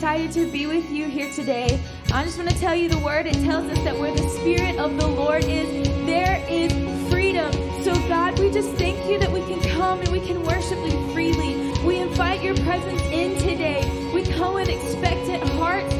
excited to be with you here today. I just want to tell you the word. It tells us that where the Spirit of the Lord is, there is freedom. So, God, we just thank you that we can come and we can worship you freely. We invite your presence in today. We come with expectant hearts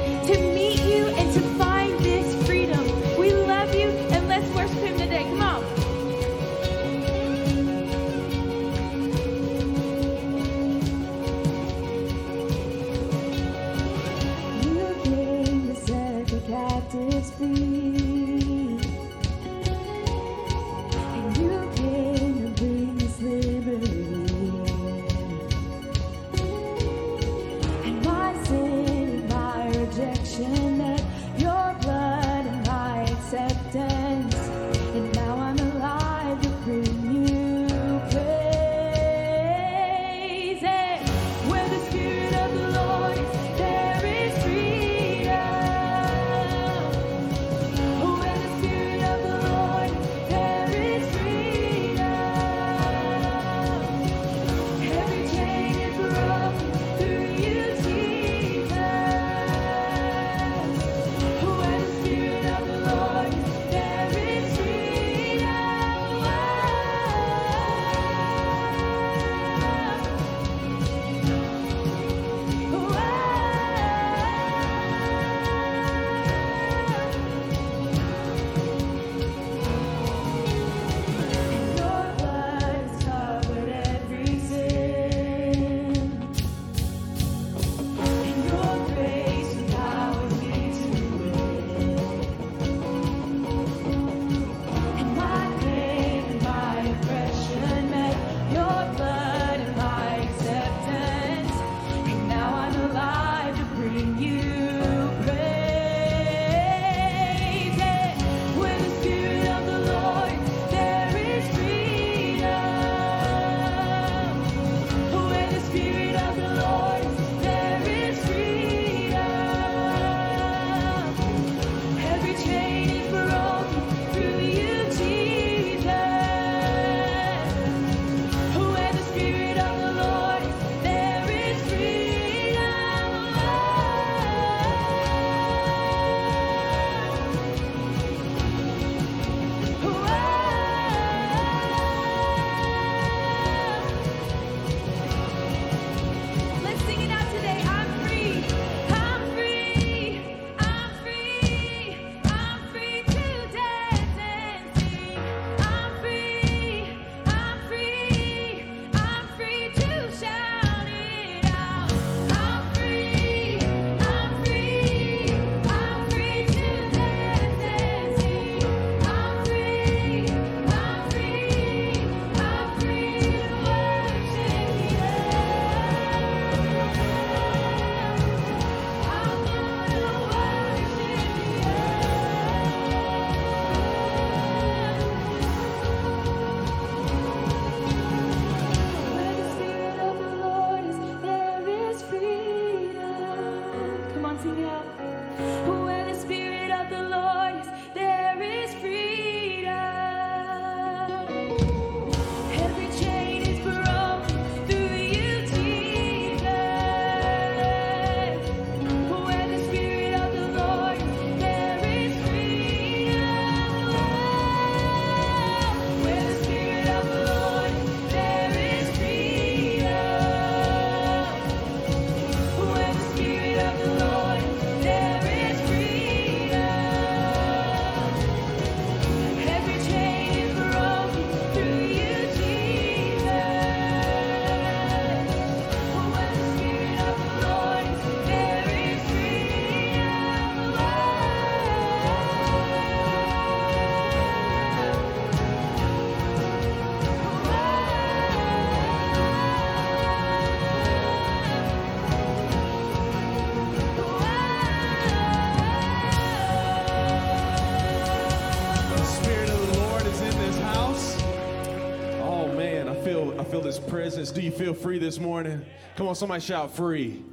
feel free this morning? Come on, somebody shout free.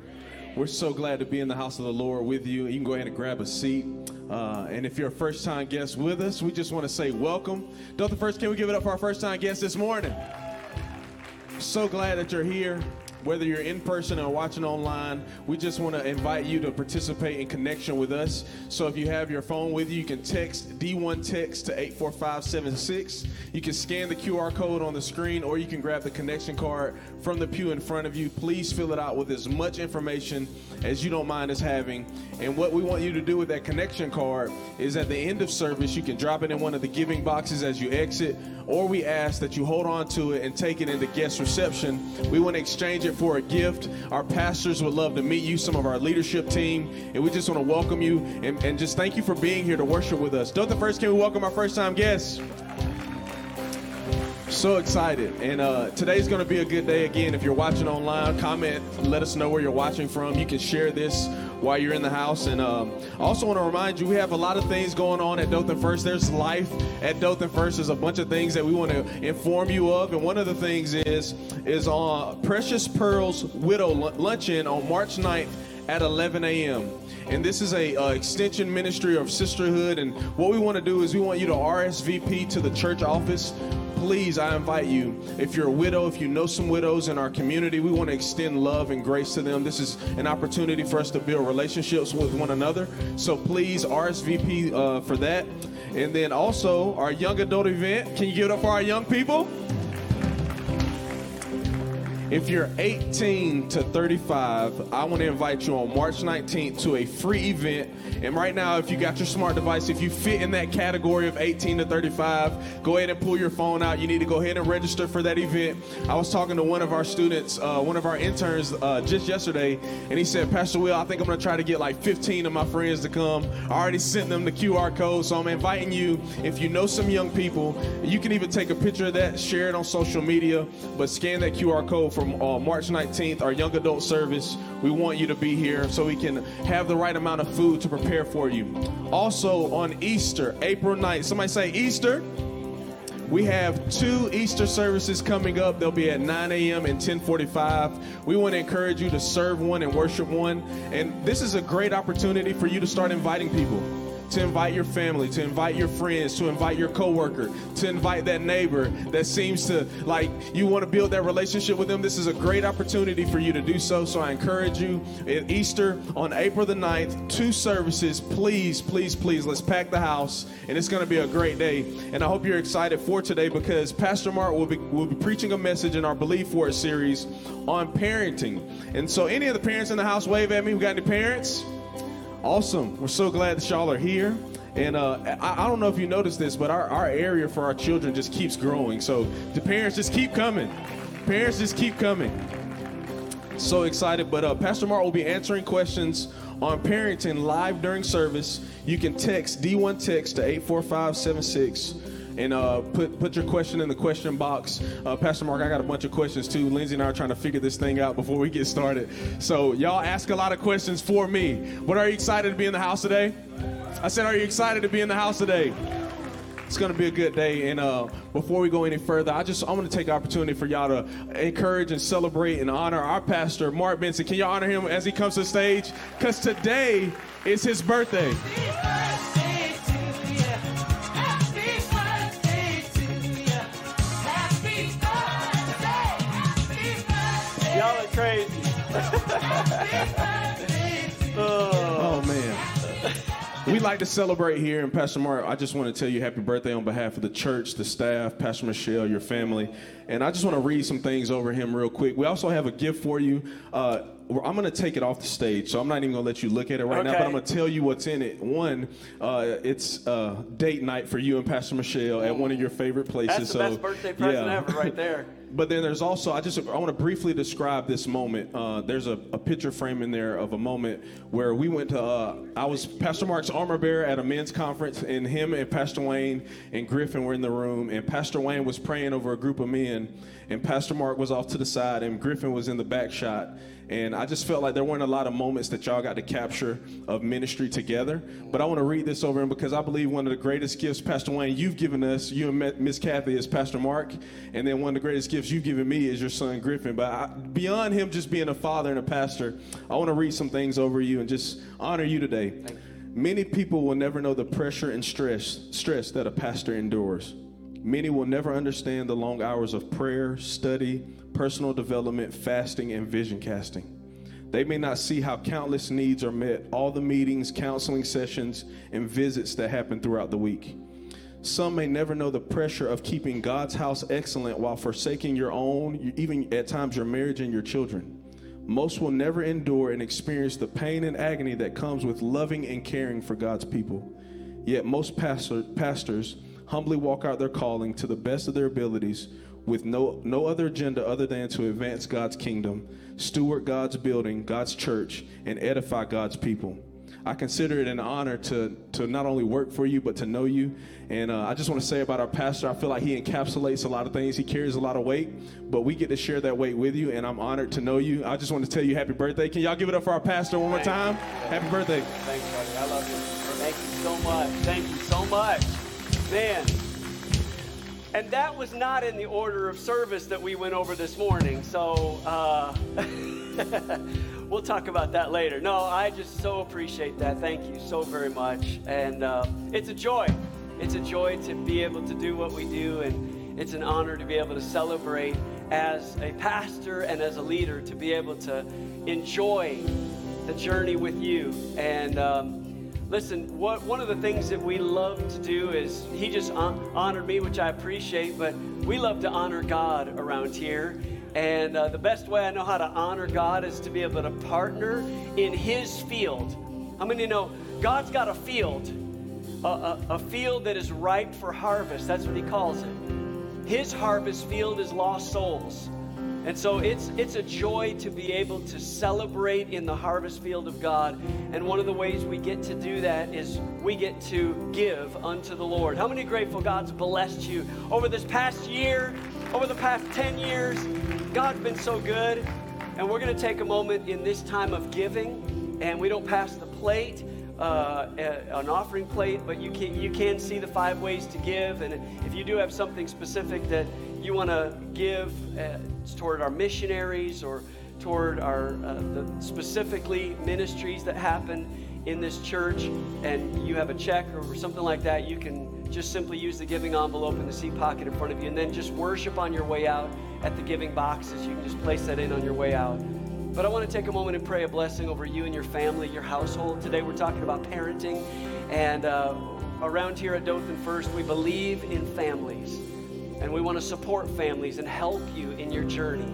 We're so glad to be in the house of the Lord with you. You can go ahead and grab a seat. Uh, and if you're a first time guest with us, we just want to say welcome. Dothan First, can we give it up for our first time guest this morning? So glad that you're here whether you're in person or watching online, we just want to invite you to participate in connection with us. So if you have your phone with you, you can text D1 text to 84576. You can scan the QR code on the screen, or you can grab the connection card from the pew in front of you. Please fill it out with as much information as you don't mind us having. And what we want you to do with that connection card is at the end of service, you can drop it in one of the giving boxes as you exit, or we ask that you hold on to it and take it into guest reception. We want to exchange it for a gift. Our pastors would love to meet you, some of our leadership team, and we just want to welcome you and, and just thank you for being here to worship with us. Dothan First, can we welcome our first time guests? So excited. And uh, today's going to be a good day again. If you're watching online, comment, let us know where you're watching from. You can share this while you're in the house. And um, I also want to remind you, we have a lot of things going on at Dothan First. There's life at Dothan First. There's a bunch of things that we want to inform you of. And one of the things is, is on Precious Pearls Widow Luncheon on March 9th at 11 a.m. And this is a uh, extension ministry of sisterhood. And what we want to do is we want you to RSVP to the church office. Please, I invite you. If you're a widow, if you know some widows in our community, we want to extend love and grace to them. This is an opportunity for us to build relationships with one another. So please RSVP uh, for that. And then also our young adult event. Can you give it up for our young people? If you're 18 to 35, I want to invite you on March 19th to a free event. And right now, if you got your smart device, if you fit in that category of 18 to 35, go ahead and pull your phone out. You need to go ahead and register for that event. I was talking to one of our students, uh, one of our interns, uh, just yesterday, and he said, Pastor Will, I think I'm going to try to get like 15 of my friends to come. I already sent them the QR code, so I'm inviting you. If you know some young people, you can even take a picture of that, share it on social media, but scan that QR code from uh, March 19th, our young adult service. We want you to be here so we can have the right amount of food to prepare for you. Also, on Easter, April 9th, somebody say Easter. We have two Easter services coming up. They'll be at 9 a.m. and 10:45. We want to encourage you to serve one and worship one. And this is a great opportunity for you to start inviting people to invite your family, to invite your friends, to invite your coworker, to invite that neighbor that seems to like you want to build that relationship with them. This is a great opportunity for you to do so. So I encourage you at Easter on April the 9th, two services. Please, please, please, let's pack the house. And it's going to be a great day. And I hope you're excited for today because Pastor Mark will be, will be preaching a message in our Believe For It series on parenting. And so any of the parents in the house, wave at me. We got any parents? Awesome. We're so glad that y'all are here. And uh, I, I, don't know if you noticed this, but our, our area for our children just keeps growing. So the parents just keep coming. Parents just keep coming. So excited. But uh, Pastor Mark will be answering questions on parenting live during service. You can text D1 text to 84576 and uh, put put your question in the question box. Uh, Pastor Mark, I got a bunch of questions too. Lindsay and I are trying to figure this thing out before we get started. So y'all ask a lot of questions for me. But are you excited to be in the house today? I said, are you excited to be in the house today? It's to be a good day. And uh, before we go any further, I just I want to take the opportunity for y'all to encourage and celebrate and honor our pastor, Mark Benson. Can y'all honor him as he comes to the stage? Because today is his birthday. Oh man. We like to celebrate here, and Pastor Mark, I just want to tell you happy birthday on behalf of the church, the staff, Pastor Michelle, your family. And I just want to read some things over him real quick. We also have a gift for you. Uh, I'm going to take it off the stage, so I'm not even going to let you look at it right now, but I'm going to tell you what's in it. One, uh, it's uh, date night for you and Pastor Michelle at one of your favorite places. That's the so, best birthday present yeah. ever, right there. But then there's also I just I want to briefly describe this moment. Uh, there's a, a picture frame in there of a moment where we went to. Uh, I was Pastor Mark's armor bearer at a men's conference, and him and Pastor Wayne and Griffin were in the room, and Pastor Wayne was praying over a group of men, and Pastor Mark was off to the side, and Griffin was in the back shot. And I just felt like there weren't a lot of moments that y'all got to capture of ministry together. But I want to read this over him because I believe one of the greatest gifts, Pastor Wayne, you've given us, you and Miss Kathy, is Pastor Mark. And then one of the greatest gifts you've given me is your son Griffin. But I, beyond him just being a father and a pastor, I want to read some things over you and just honor you today. Many people will never know the pressure and stress, stress that a pastor endures. Many will never understand the long hours of prayer, study, personal development, fasting, and vision casting. They may not see how countless needs are met, all the meetings, counseling sessions, and visits that happen throughout the week. Some may never know the pressure of keeping God's house excellent while forsaking your own, even at times your marriage and your children. Most will never endure and experience the pain and agony that comes with loving and caring for God's people. Yet most pastor, pastors humbly walk out their calling to the best of their abilities with no, no other agenda other than to advance God's kingdom, steward God's building, God's church, and edify God's people. I consider it an honor to, to not only work for you, but to know you. And uh, I just want to say about our pastor, I feel like he encapsulates a lot of things. He carries a lot of weight, but we get to share that weight with you, and I'm honored to know you. I just want to tell you happy birthday. Can y'all give it up for our pastor one more time? Happy birthday. Thanks, buddy. I love you. Thank you so much. Thank you so much. Man. And that was not in the order of service that we went over this morning. So uh, we'll talk about that later. No, I just so appreciate that. Thank you so very much. And uh, it's a joy. It's a joy to be able to do what we do. And it's an honor to be able to celebrate as a pastor and as a leader to be able to enjoy the journey with you. And um, listen, what, one of the things that we love to do is he just hon- honored me, which I appreciate, but we love to honor God around here. And uh, the best way I know how to honor God is to be able to partner in his field. How many know God's got a field, a, a, a field that is ripe for harvest? That's what he calls it. His harvest field is lost souls. And so it's it's a joy to be able to celebrate in the harvest field of God. And one of the ways we get to do that is we get to give unto the Lord. How many grateful God's blessed you over this past year, over the past 10 years? God's been so good. And we're going to take a moment in this time of giving, and we don't pass the plate. Uh, an offering plate, but you can you can see the five ways to give, and if you do have something specific that you want to give uh, toward our missionaries or toward our uh, the specifically ministries that happen in this church, and you have a check or something like that, you can just simply use the giving envelope in the seat pocket in front of you, and then just worship on your way out at the giving boxes. You can just place that in on your way out. But I want to take a moment and pray a blessing over you and your family, your household. Today we're talking about parenting. And uh, around here at Dothan First, we believe in families. And we want to support families and help you in your journey.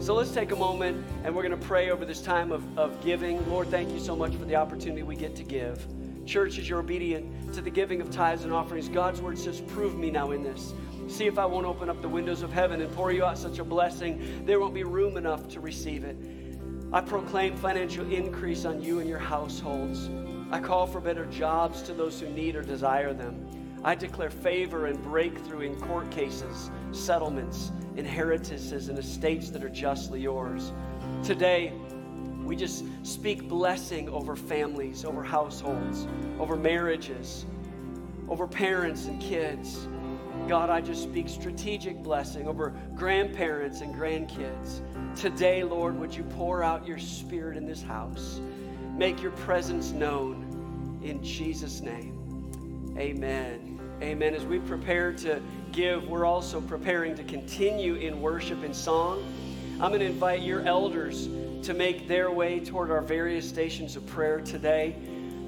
So let's take a moment and we're going to pray over this time of, of giving. Lord, thank you so much for the opportunity we get to give. Church, as you're obedient to the giving of tithes and offerings, God's word says, Prove me now in this. See if I won't open up the windows of heaven and pour you out such a blessing, there won't be room enough to receive it. I proclaim financial increase on you and your households. I call for better jobs to those who need or desire them. I declare favor and breakthrough in court cases, settlements, inheritances, and estates that are justly yours. Today, we just speak blessing over families, over households, over marriages, over parents and kids. God, I just speak strategic blessing over grandparents and grandkids. Today, Lord, would you pour out your spirit in this house? Make your presence known in Jesus' name. Amen. Amen. As we prepare to give, we're also preparing to continue in worship and song. I'm going to invite your elders to make their way toward our various stations of prayer today.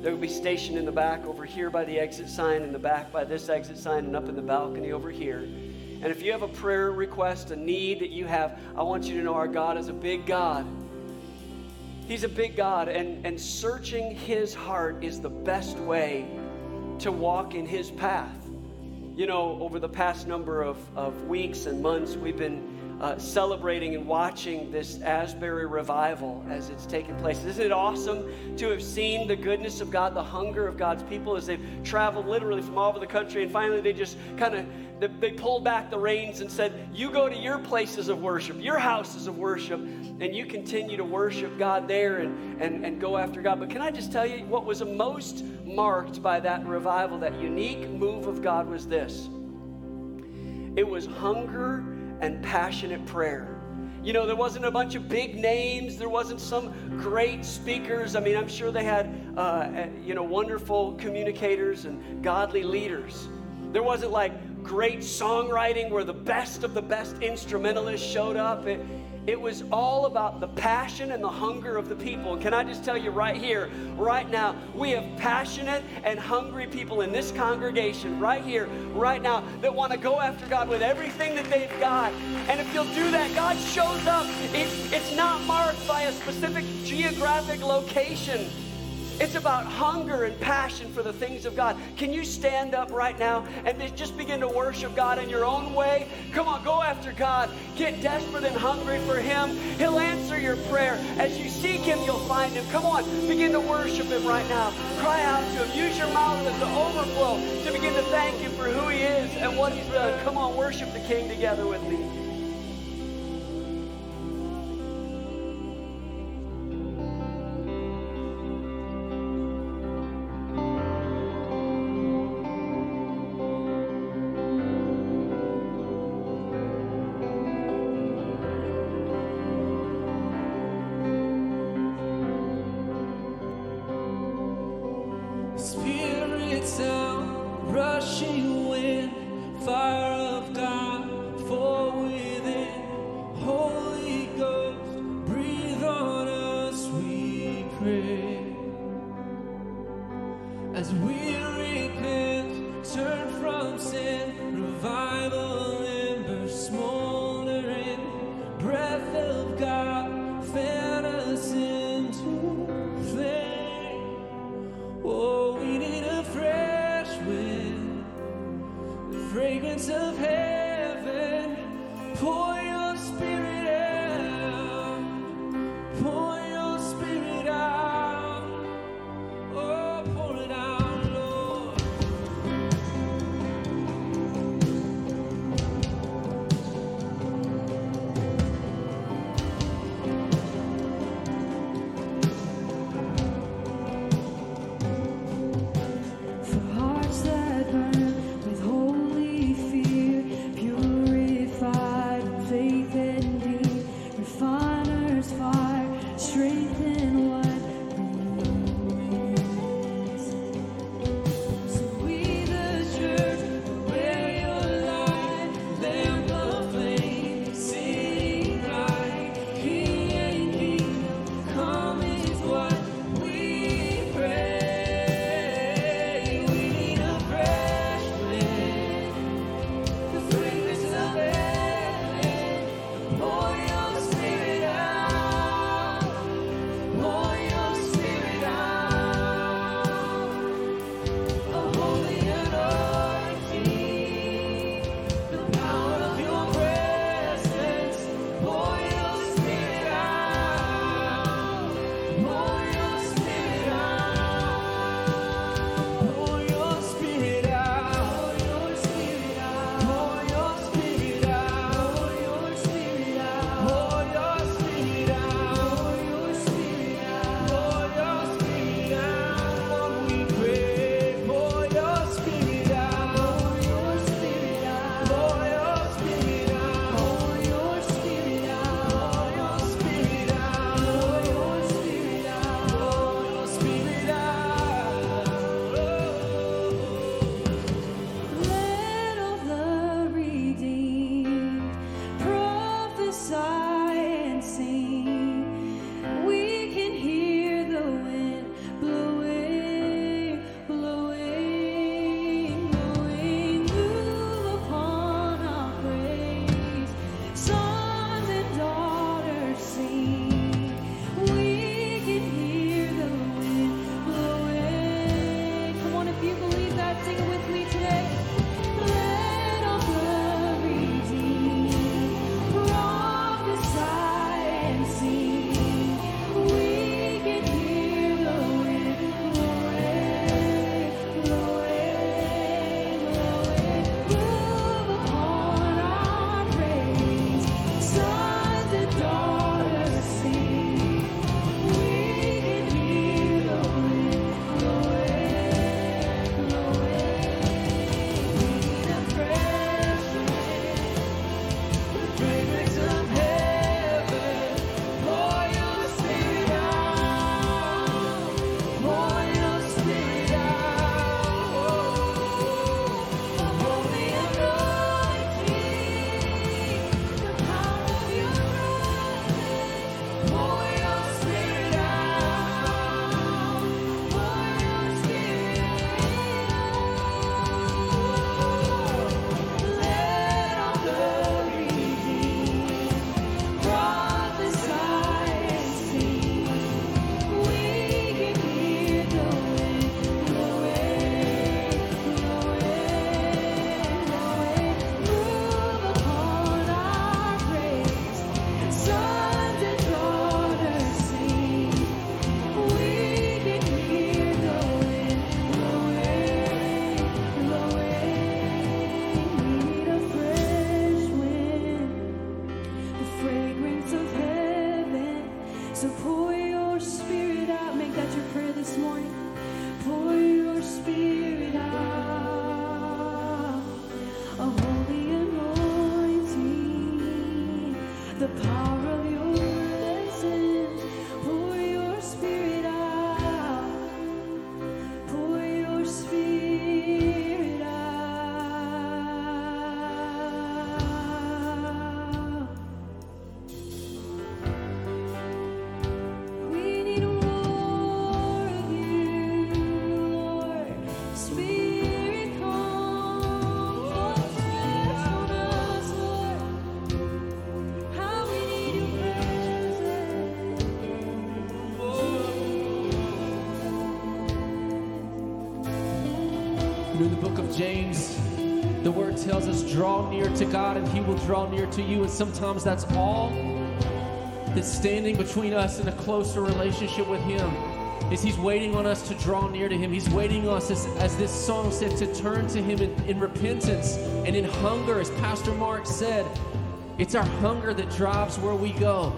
They'll be stationed in the back over here by the exit sign, in the back by this exit sign, and up in the balcony over here. And if you have a prayer request, a need that you have, I want you to know our God is a big God. He's a big God, and, and searching His heart is the best way to walk in His path. You know, over the past number of, of weeks and months, we've been uh, celebrating and watching this Asbury revival as it's taken place. Isn't it awesome to have seen the goodness of God, the hunger of God's people as they've traveled literally from all over the country and finally they just kind of they, pulled back the reins and said, You go to your places of worship, your houses of worship, and you continue to worship God there and, and, and go after God. But can I just tell you what was most marked by that revival, that unique move of God was this it was hunger and passionate prayer. You know, there wasn't a bunch of big names. There wasn't some great speakers. I mean, I'm sure they had, uh, you know, wonderful communicators and godly leaders. There wasn't like great songwriting where the best of the best instrumentalists showed up. It, it was all about the passion and the hunger of the people. And can I just tell you right here, right now, we have passionate and hungry people in this congregation, right here, right now, that want to go after God with everything that they've got. And if you'll do that, God shows up. It's, it's not marked by a specific geographic location. It's about hunger and passion for the things of God. Can you stand up right now and just begin to worship God in your own way? Come on, go after God. Get desperate and hungry for Him. He'll answer your prayer. As you seek Him, you'll find Him. Come on, begin to worship Him right now. Cry out to Him. Use your mouth as the overflow to begin to thank Him for who He is and what He's done. Come on, worship the King together with me. Spirits out, rushing wind, fire the word tells us, draw near to God and he will draw near to you. And sometimes that's all that's standing between us and a closer relationship with him. Is he's waiting on us to draw near to him. He's waiting on us, as, as this song said, to turn to him in, in repentance and in hunger, as Pastor Mark said. It's our hunger that drives where we go.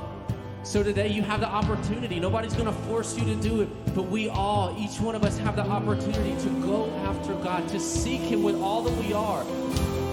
So today you have the opportunity. Nobody's going to force you to do it, but we all, each one of us, have the opportunity to go after God, to seek Him with all that we are,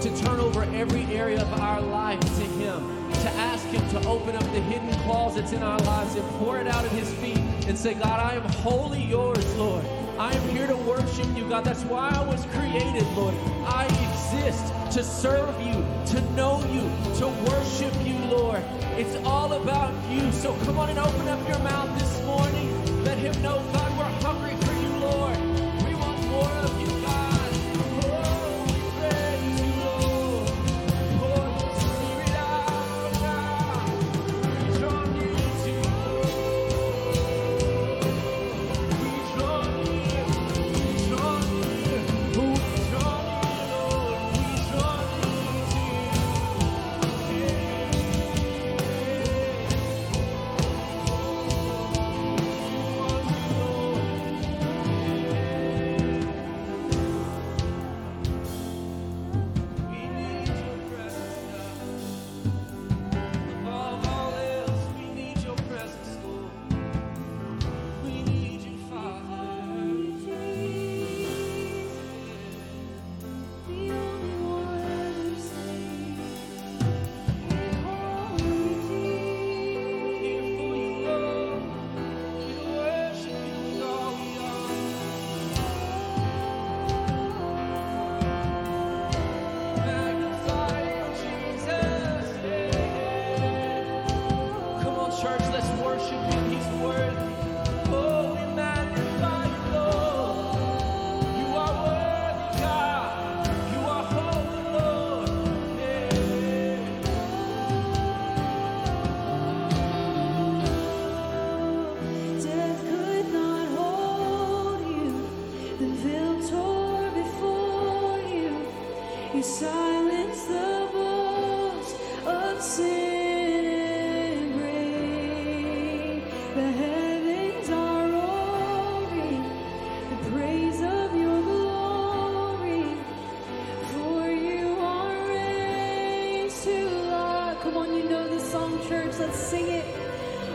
to turn over every area of our life to Him, to ask Him to open up the hidden closets in our lives and pour it out at His feet and say, God, I am wholly yours, Lord. I am here to worship you, God. That's why I was created, Lord. I exist to serve you, to know you, to worship you, Lord. It's all about you. So come on and open up your mouth this morning. Let him know, God, church. Let's sing it.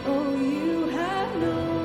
Oh, you have no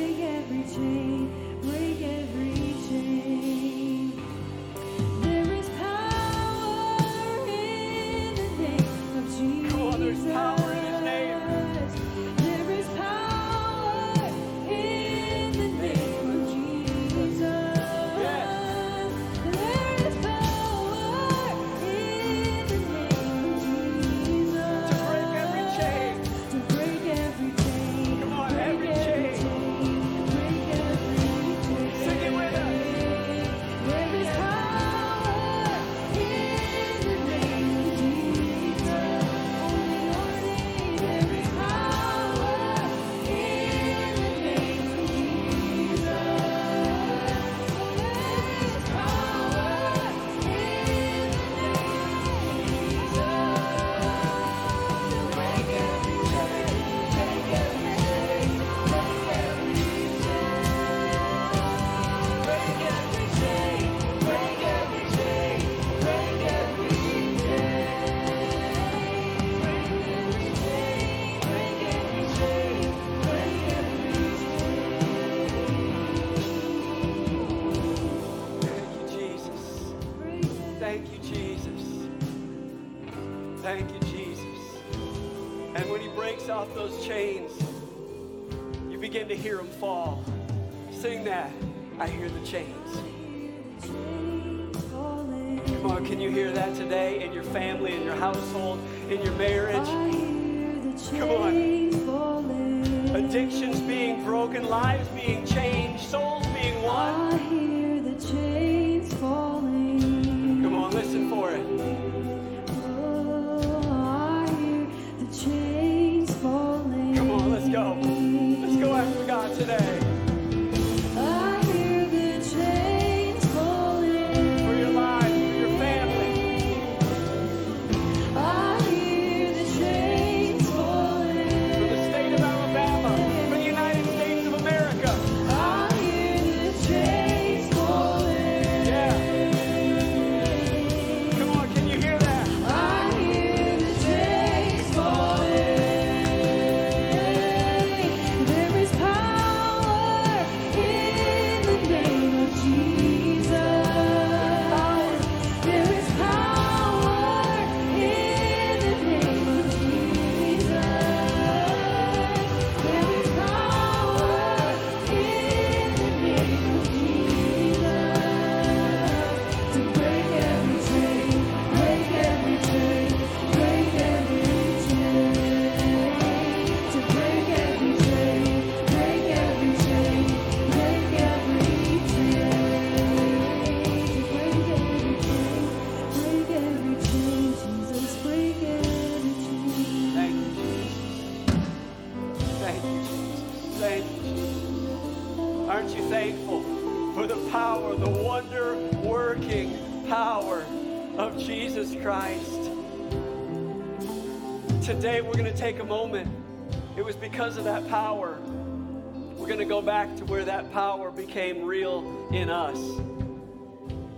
to where that power became real in us.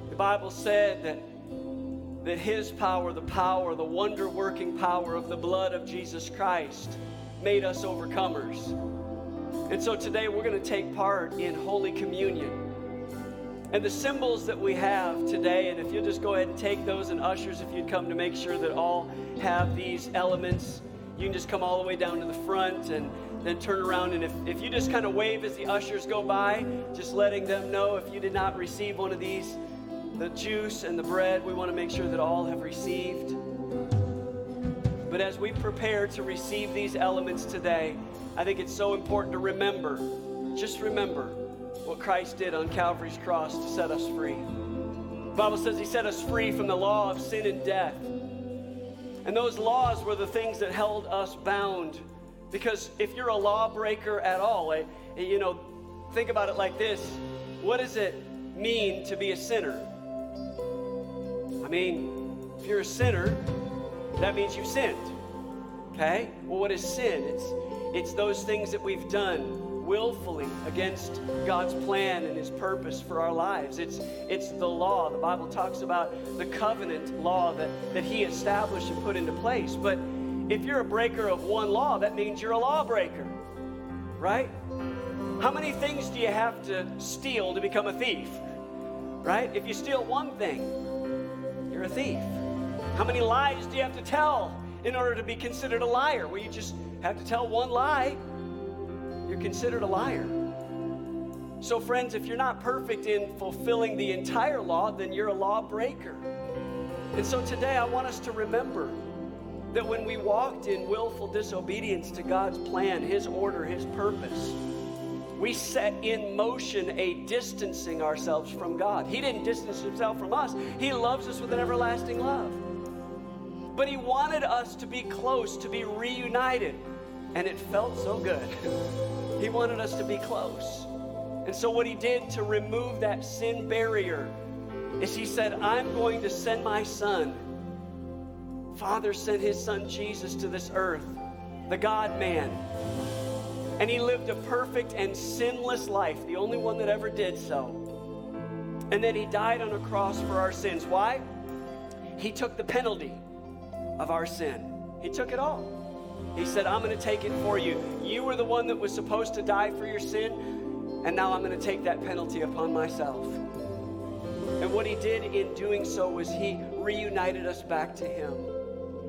The Bible said that, that His power, the power, the wonder working power of the blood of Jesus Christ, made us overcomers. And so today we're going to take part in Holy Communion. And the symbols that we have today, and if you'll just go ahead and take those, and ushers, if you'd come to make sure that all have these elements, you can just come all the way down to the front and then turn around and if, if you just kind of wave as the ushers go by, just letting them know if you did not receive one of these, the juice and the bread, we want to make sure that all have received. But as we prepare to receive these elements today, I think it's so important to remember, just remember what Christ did on Calvary's cross to set us free. The Bible says he set us free from the law of sin and death. And those laws were the things that held us bound because if you're a lawbreaker at all, eh, you know, think about it like this what does it mean to be a sinner? I mean, if you're a sinner, that means you've sinned. Okay? Well, what is sin? It's it's those things that we've done willfully against God's plan and his purpose for our lives. It's it's the law. The Bible talks about the covenant law that, that he established and put into place. But if you're a breaker of one law, that means you're a lawbreaker. Right? How many things do you have to steal to become a thief? Right? If you steal one thing, you're a thief. How many lies do you have to tell in order to be considered a liar? Well, you just have to tell one lie, you're considered a liar. So, friends, if you're not perfect in fulfilling the entire law, then you're a lawbreaker. And so today I want us to remember that when we walked in willful disobedience to God's plan, His order, His purpose, we set in motion a distancing ourselves from God. He didn't distance Himself from us, He loves us with an everlasting love. But He wanted us to be close, to be reunited. And it felt so good. he wanted us to be close. And so, what He did to remove that sin barrier is He said, I'm going to send my Son. Father sent His Son Jesus to this earth, the God man. And He lived a perfect and sinless life, the only one that ever did so. And then He died on a cross for our sins. Why? He took the penalty of our sin. He took it all. He said, I'm going to take it for you. You were the one that was supposed to die for your sin, and now I'm going to take that penalty upon myself. And what he did in doing so was he reunited us back to him.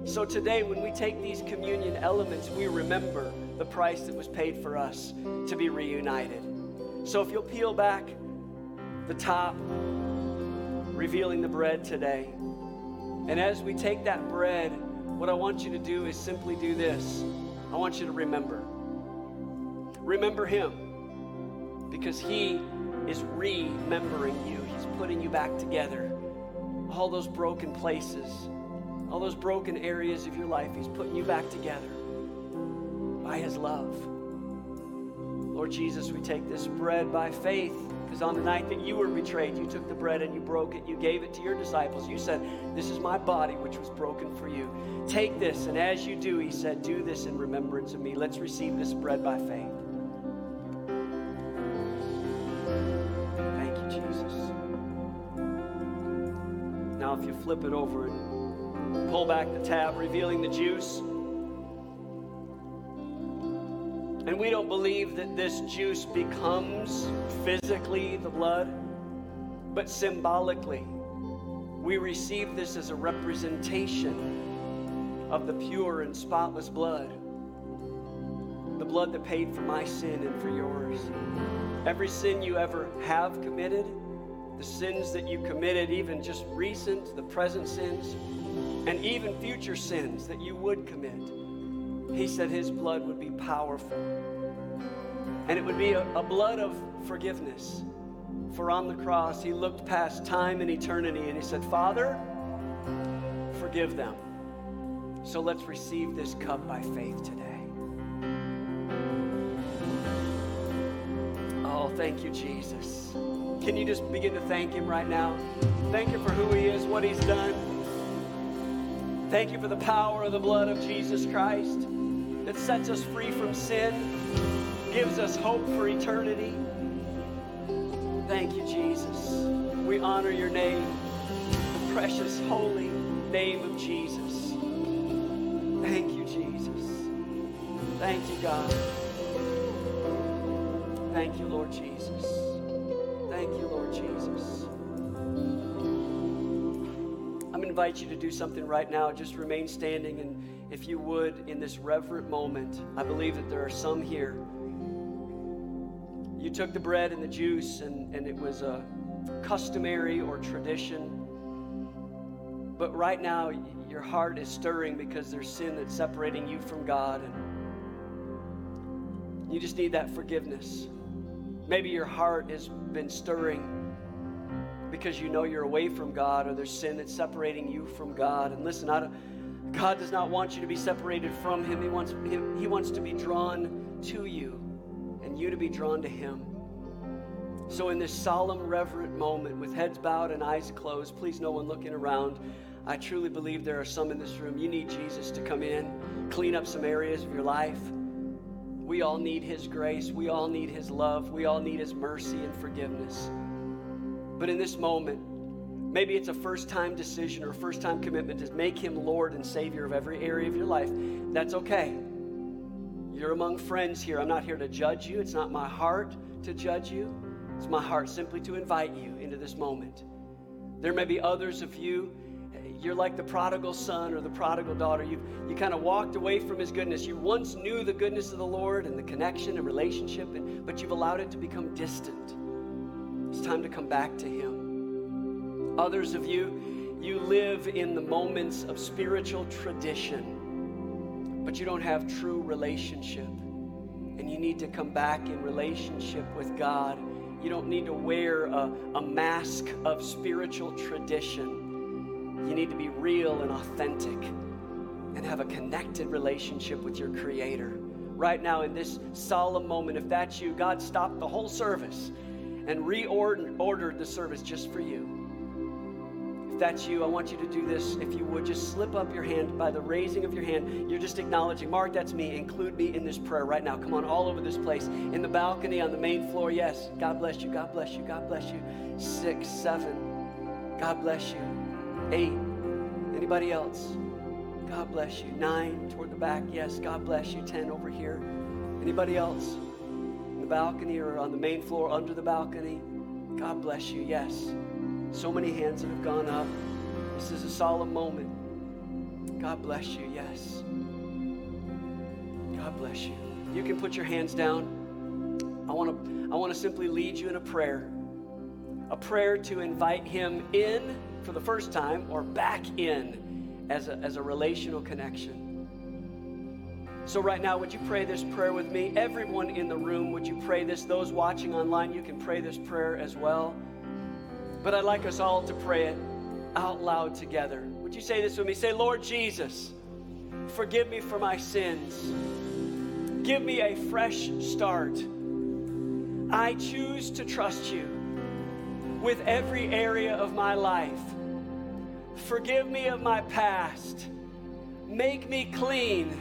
So today, when we take these communion elements, we remember the price that was paid for us to be reunited. So if you'll peel back the top, revealing the bread today. And as we take that bread, what I want you to do is simply do this. I want you to remember. Remember Him because He is remembering you. He's putting you back together. All those broken places, all those broken areas of your life, He's putting you back together by His love. Lord Jesus, we take this bread by faith because on the night that you were betrayed, you took the bread and you broke it. You gave it to your disciples. You said, This is my body, which was broken for you. Take this, and as you do, He said, Do this in remembrance of me. Let's receive this bread by faith. Thank you, Jesus. Now, if you flip it over and pull back the tab, revealing the juice. And we don't believe that this juice becomes physically the blood, but symbolically. We receive this as a representation of the pure and spotless blood. The blood that paid for my sin and for yours. Every sin you ever have committed, the sins that you committed, even just recent, the present sins, and even future sins that you would commit. He said his blood would be powerful. And it would be a, a, blood of forgiveness. For on the cross, he looked past time and eternity and he said, Father, forgive them. So let's receive this cup by faith today. Oh, thank you, Jesus. Can you just begin to thank him right now? Thank him for who he is, what he's done. Thank you for the power of the blood of Jesus Christ that sets us free from sin, gives us hope for eternity. Thank you, Jesus. We honor your name, the precious, holy name of Jesus. Thank you, Jesus. Thank you, God. Thank you, Lord Jesus. Thank you, Lord Jesus. Invite you to do something right now. Just remain standing, and if you would, in this reverent moment, I believe that there are some here. You took the bread and the juice, and, and it was a customary or tradition. But right now, your heart is stirring because there's sin that's separating you from God, and you just need that forgiveness. Maybe your heart has been stirring because you know you're away from God or there's sin that's separating you from God. And listen, God does not want you to be separated from Him. He wants, him, he wants to be drawn to you and you to be drawn to Him. So, in this solemn, reverent moment with heads bowed and eyes closed, please, no one looking around. I truly believe there are some in this room. You need Jesus to come in, clean up some areas of your life. We all need His grace. We all need His love. We all need His mercy and forgiveness. But in this moment, maybe it's a first time decision or first time commitment to make Him Lord and Savior of every area of your life. That's okay. You're among friends here. I'm not here to judge you. It's not my heart to judge you. It's my heart simply to invite you into this moment. There may be others of you, you're like the prodigal son or the prodigal daughter. You, you kind of walked away from his goodness. You once knew the goodness of the Lord and the connection and relationship, and, but you've allowed it to become distant. It's time to come back to him. Others of you, you live in the moments of spiritual tradition, but you don't have true relationship. And you need to come back in relationship with God. You don't need to wear a, a mask of spiritual tradition. You need to be real and authentic and have a connected relationship with your Creator. Right now, in this solemn moment, if that's you, God stopped the whole service and reordered the service just for you. If that's you, I want you to do this. If you would, just slip up your hand by the raising of your hand. You're just acknowledging, Mark, that's me. Include me in this prayer right now. Come on, all over this place. In the balcony, on the main floor. Yes. God bless you. God bless you. God bless you. Six, seven. God bless you. Eight. Anybody else? God bless you. Nine toward the back. Yes. God bless you. Ten over here. Anybody else? The balcony or on the main floor under the balcony? God bless you. Yes. So many hands that have gone up. This is a solemn moment. God bless you. Yes. God bless you. You can put your hands down. I want to I want to simply lead you in a prayer. A prayer to invite him in for the first time or back in as a, as a relational connection. So, right now, would you pray this prayer with me? Everyone in the room, would you pray this? Those watching online, you can pray this prayer as well. But I'd like us all to pray it out loud together. Would you say this with me? Say, Lord Jesus, forgive me for my sins. Give me a fresh start. I choose to trust you with every area of my life. Forgive me of my past. Make me clean.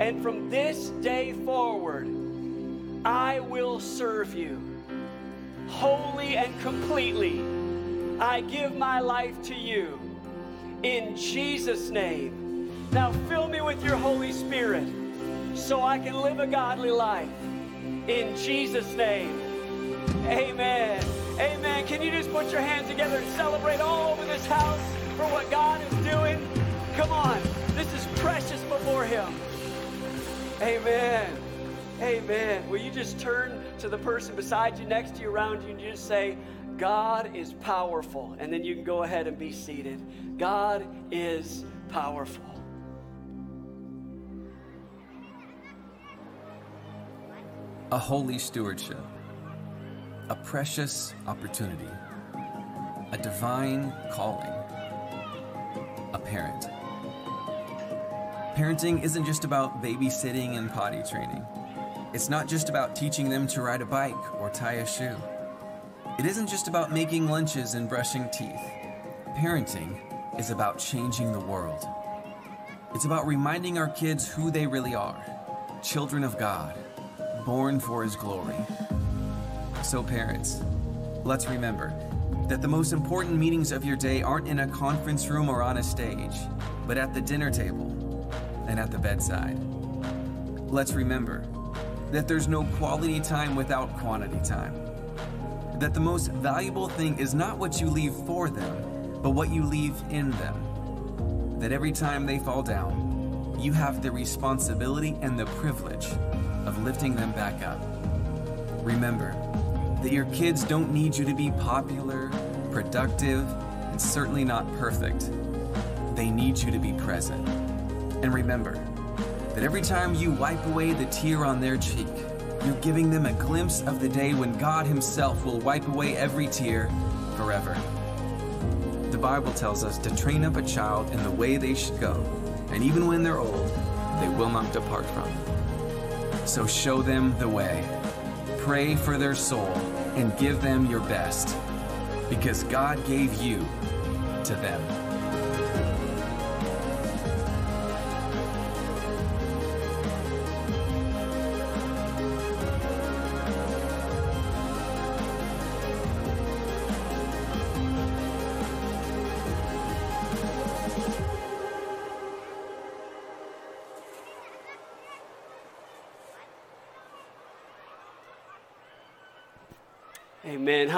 And from this day forward, I will serve you wholly and completely. I give my life to you in Jesus' name. Now fill me with your Holy Spirit so I can live a godly life. In Jesus' name, amen. Amen. Can you just put your hands together and celebrate all over this house for what God is doing? Come on. This is precious before Him. Amen. Amen. Will you just turn to the person beside you, next to you, around you, and you just say, God is powerful. And then you can go ahead and be seated. God is powerful. a holy stewardship, a precious opportunity, a divine calling, a parent. Parenting isn't just about babysitting and potty training. It's not just about teaching them to ride a bike or tie a shoe. It isn't just about making lunches and brushing teeth. Parenting is about changing the world. It's about reminding our kids who they really are children of God, born for His glory. So, parents, let's remember that the most important meetings of your day aren't in a conference room or on a stage, but at the dinner table and at the bedside. Let's remember that there's no quality time without quantity time. That the most valuable thing is not what you leave for them, but what you leave in them. That every time they fall down, you have the responsibility and the privilege of lifting them back up. Remember that your kids don't need you to be popular, productive, and certainly not perfect. They need you to be present. And remember that every time you wipe away the tear on their cheek, you're giving them a glimpse of the day when God Himself will wipe away every tear forever. The Bible tells us to train up a child in the way they should go, and even when they're old, they will not depart from it. So show them the way. Pray for their soul and give them your best, because God gave you to them.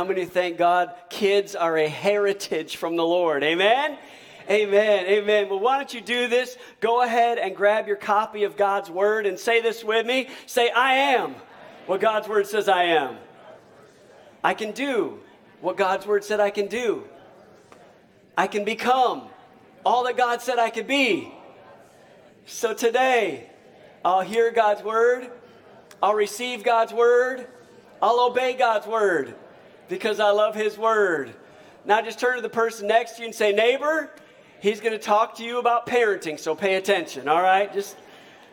How many thank God kids are a heritage from the Lord? Amen. Amen. Amen. Well, why don't you do this? Go ahead and grab your copy of God's Word and say this with me. Say, I am what God's Word says I am. I can do what God's Word said I can do. I can become all that God said I could be. So today, I'll hear God's Word, I'll receive God's Word, I'll obey God's Word because I love His Word. Now just turn to the person next to you and say, Neighbor, he's going to talk to you about parenting, so pay attention, all right? Just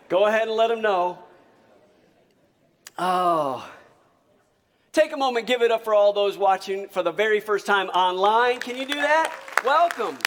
go ahead and let him know. Oh. Take a moment, give it up for all those watching for the very first time online. Can you do that? Welcome.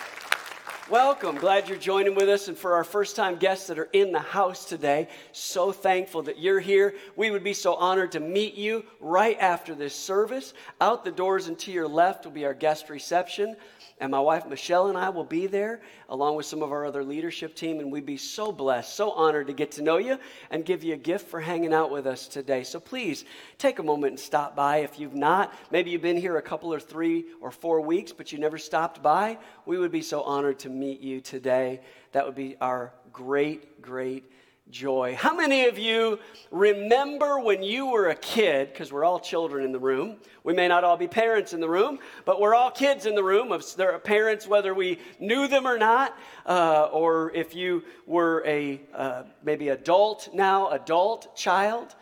Welcome. Glad you're joining with us. And for our first time guests that are in the house today, so thankful that you're here. We would be so honored to meet you right after this service. Out the doors and to your left will be our guest reception. And my wife Michelle and I will be there along with some of our other leadership team. And we'd be so blessed, so honored to get to know you and give you a gift for hanging out with us today. So please take a moment and stop by. If you've not, maybe you've been here a couple or three or four weeks, but you never stopped by, we would be so honored to meet you today. That would be our great, great joy. How many of you remember when you were a kid? Because we're all children in the room. We may not all be parents in the room, but we're all kids in the room. Of There are parents, whether we knew them or not, uh, or if you were a uh, maybe adult now, adult child.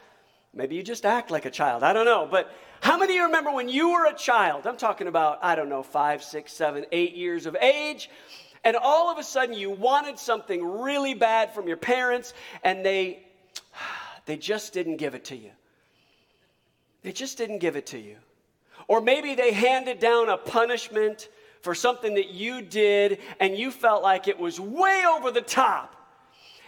Maybe you just act like a child. I don't know. But how many of you remember when you were a child? I'm talking about, I don't know, five, six, seven, eight years of age. And all of a sudden you wanted something really bad from your parents and they they just didn't give it to you. They just didn't give it to you. Or maybe they handed down a punishment for something that you did and you felt like it was way over the top.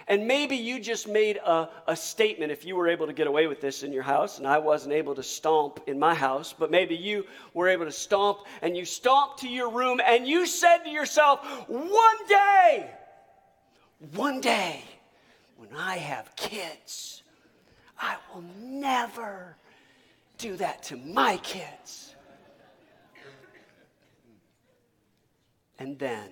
And maybe you just made a, a statement if you were able to get away with this in your house, and I wasn't able to stomp in my house, but maybe you were able to stomp and you stomped to your room and you said to yourself, One day, one day, when I have kids, I will never do that to my kids. And then,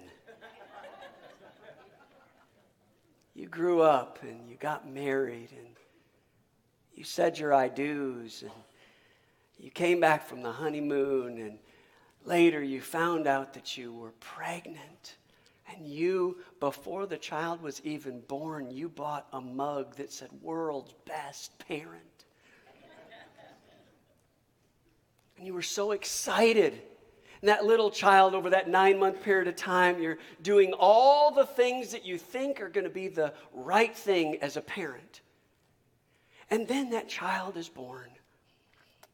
you grew up and you got married and you said your I do's and you came back from the honeymoon and later you found out that you were pregnant. And you, before the child was even born, you bought a mug that said world's best parent. And you were so excited. That little child, over that nine month period of time, you're doing all the things that you think are going to be the right thing as a parent. And then that child is born.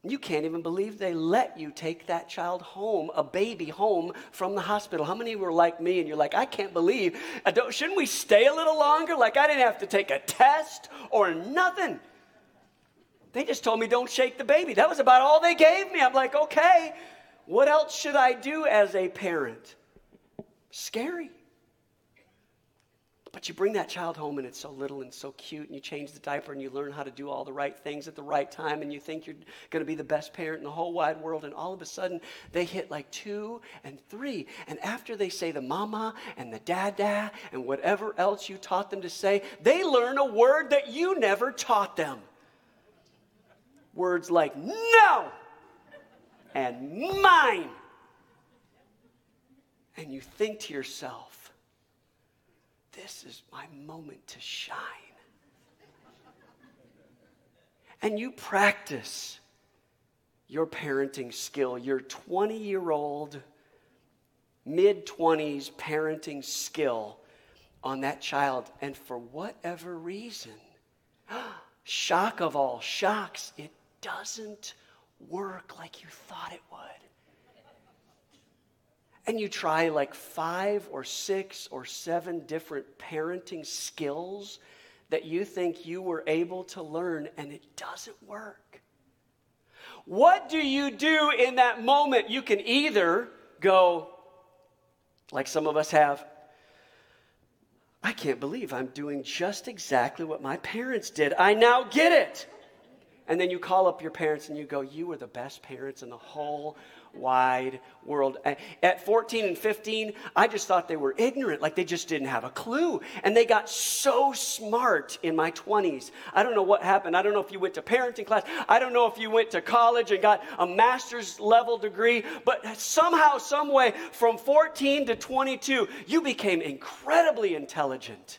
You can't even believe they let you take that child home, a baby home from the hospital. How many were like me and you're like, I can't believe, I shouldn't we stay a little longer? Like I didn't have to take a test or nothing. They just told me don't shake the baby. That was about all they gave me. I'm like, okay, what else should I do as a parent? Scary. But you bring that child home and it's so little and so cute, and you change the diaper and you learn how to do all the right things at the right time, and you think you're going to be the best parent in the whole wide world, and all of a sudden they hit like two and three. And after they say the mama and the dada and whatever else you taught them to say, they learn a word that you never taught them. Words like no and mine. And you think to yourself, this is my moment to shine. and you practice your parenting skill, your 20 year old, mid 20s parenting skill on that child, and for whatever reason, shock of all shocks, it doesn't work like you thought it would. And you try like five or six or seven different parenting skills that you think you were able to learn, and it doesn't work. What do you do in that moment? You can either go, like some of us have, I can't believe I'm doing just exactly what my parents did. I now get it. And then you call up your parents and you go, You were the best parents in the whole wide world. At 14 and 15, I just thought they were ignorant, like they just didn't have a clue. And they got so smart in my 20s. I don't know what happened. I don't know if you went to parenting class. I don't know if you went to college and got a master's level degree, but somehow, some way, from 14 to 22, you became incredibly intelligent.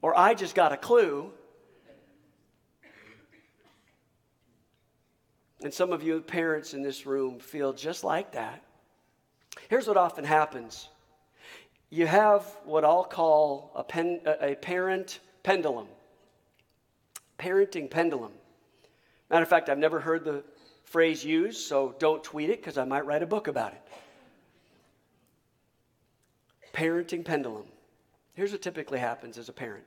Or I just got a clue. And some of you parents in this room feel just like that. Here's what often happens you have what I'll call a, pen, a parent pendulum, parenting pendulum. Matter of fact, I've never heard the phrase used, so don't tweet it because I might write a book about it. Parenting pendulum. Here's what typically happens as a parent.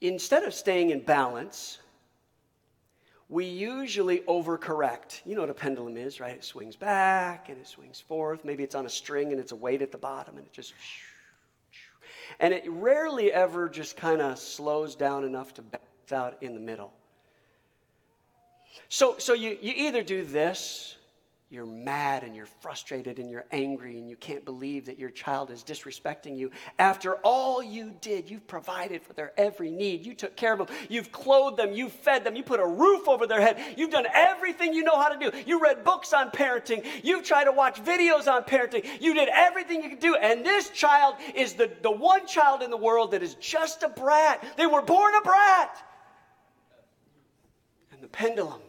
Instead of staying in balance, we usually overcorrect. You know what a pendulum is, right? It swings back and it swings forth. Maybe it's on a string and it's a weight at the bottom and it just. And it rarely ever just kind of slows down enough to balance out in the middle. So, so you, you either do this, you're mad and you're frustrated and you're angry and you can't believe that your child is disrespecting you. After all you did, you've provided for their every need. You took care of them. You've clothed them. You've fed them. You put a roof over their head. You've done everything you know how to do. You read books on parenting. You've tried to watch videos on parenting. You did everything you could do. And this child is the, the one child in the world that is just a brat. They were born a brat. And the pendulum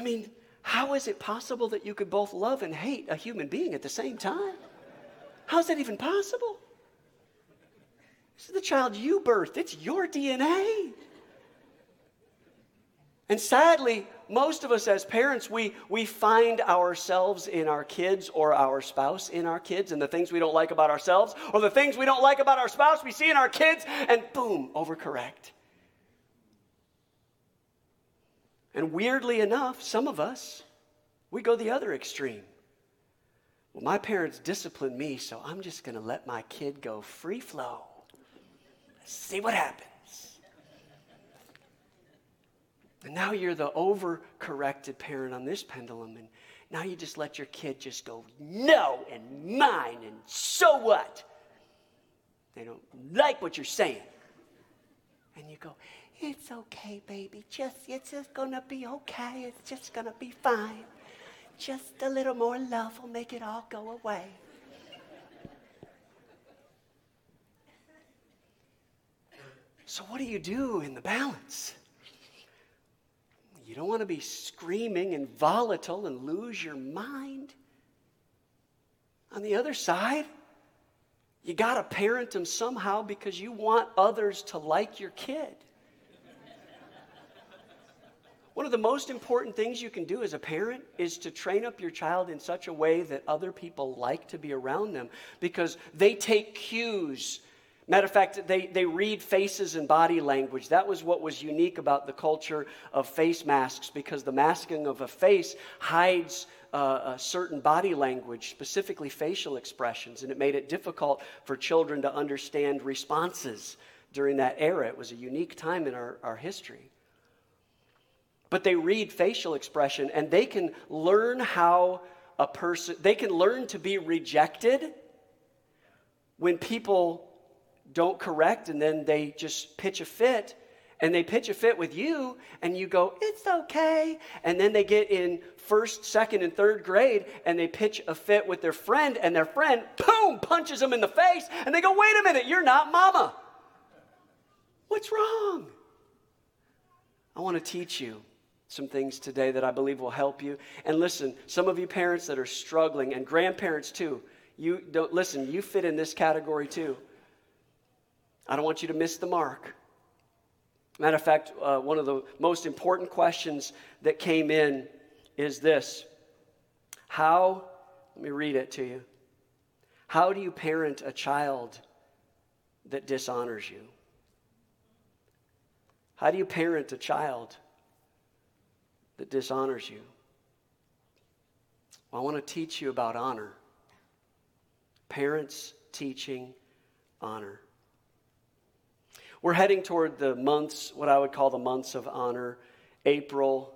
I mean, how is it possible that you could both love and hate a human being at the same time? How's that even possible? This is the child you birthed, it's your DNA. And sadly, most of us as parents, we, we find ourselves in our kids or our spouse in our kids, and the things we don't like about ourselves or the things we don't like about our spouse we see in our kids, and boom, overcorrect. And weirdly enough, some of us, we go the other extreme. Well, my parents disciplined me, so I'm just going to let my kid go free flow. See what happens. And now you're the overcorrected parent on this pendulum, and now you just let your kid just go, no, and mine, and so what? They don't like what you're saying. And you go, it's okay, baby. Just it's just gonna be okay. It's just gonna be fine. Just a little more love will make it all go away. So what do you do in the balance? You don't want to be screaming and volatile and lose your mind. On the other side, you got to parent them somehow because you want others to like your kid. One of the most important things you can do as a parent is to train up your child in such a way that other people like to be around them because they take cues. Matter of fact, they, they read faces and body language. That was what was unique about the culture of face masks because the masking of a face hides uh, a certain body language, specifically facial expressions, and it made it difficult for children to understand responses during that era. It was a unique time in our, our history but they read facial expression and they can learn how a person they can learn to be rejected when people don't correct and then they just pitch a fit and they pitch a fit with you and you go it's okay. And then they get in first second and third grade and they pitch a fit with their friend and their friend boom punches them in the face and they go wait a minute you're not mama. What's wrong? I want to teach you some things today that I believe will help you. And listen, some of you parents that are struggling, and grandparents too, you don't listen, you fit in this category too. I don't want you to miss the mark. Matter of fact, uh, one of the most important questions that came in is this How, let me read it to you. How do you parent a child that dishonors you? How do you parent a child that dishonors you? Well, I want to teach you about honor. Parents teaching honor. We're heading toward the months, what I would call the months of honor. April,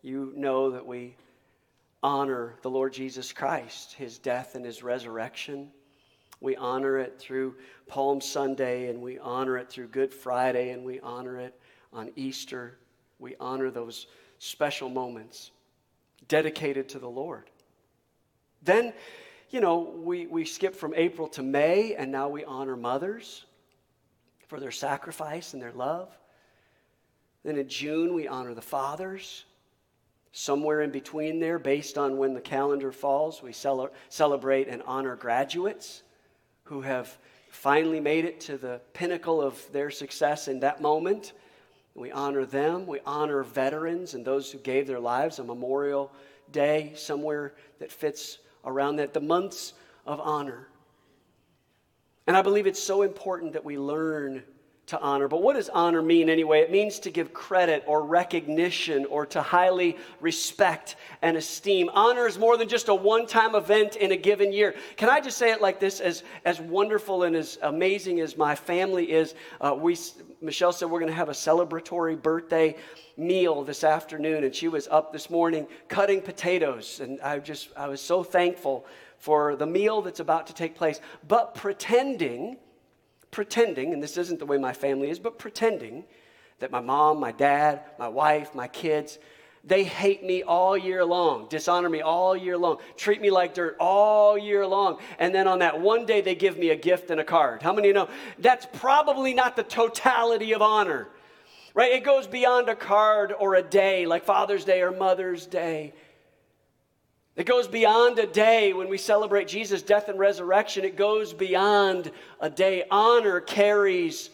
you know that we honor the Lord Jesus Christ, his death and his resurrection. We honor it through Palm Sunday, and we honor it through Good Friday, and we honor it on Easter. We honor those special moments dedicated to the Lord. Then, you know, we, we skip from April to May, and now we honor mothers for their sacrifice and their love. Then in June, we honor the fathers. Somewhere in between there, based on when the calendar falls, we cele- celebrate and honor graduates who have finally made it to the pinnacle of their success in that moment. We honor them. We honor veterans and those who gave their lives, a memorial day somewhere that fits around that. The months of honor. And I believe it's so important that we learn to honor. But what does honor mean anyway? It means to give credit or recognition or to highly respect and esteem. Honor is more than just a one time event in a given year. Can I just say it like this? As, as wonderful and as amazing as my family is, uh, we, Michelle said we're going to have a celebratory birthday meal this afternoon, and she was up this morning cutting potatoes. And I just, I was so thankful for the meal that's about to take place, but pretending pretending, and this isn't the way my family is, but pretending that my mom, my dad, my wife, my kids, they hate me all year long, dishonor me all year long, treat me like dirt all year long. And then on that one day, they give me a gift and a card. How many know that's probably not the totality of honor, right? It goes beyond a card or a day like Father's Day or Mother's Day. It goes beyond a day when we celebrate Jesus' death and resurrection. It goes beyond a day. Honor carries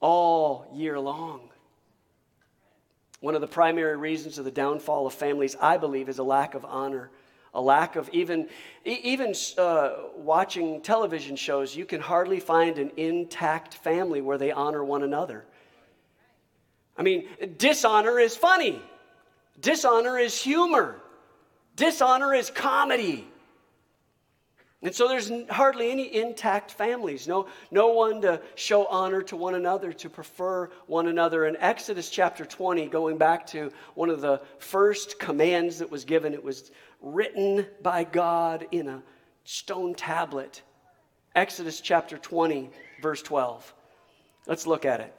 all year long. One of the primary reasons of the downfall of families, I believe, is a lack of honor. A lack of even, even uh, watching television shows, you can hardly find an intact family where they honor one another. I mean, dishonor is funny, dishonor is humor. Dishonor is comedy. And so there's hardly any intact families, no, no one to show honor to one another, to prefer one another. In Exodus chapter 20, going back to one of the first commands that was given, it was written by God in a stone tablet. Exodus chapter 20, verse 12. Let's look at it.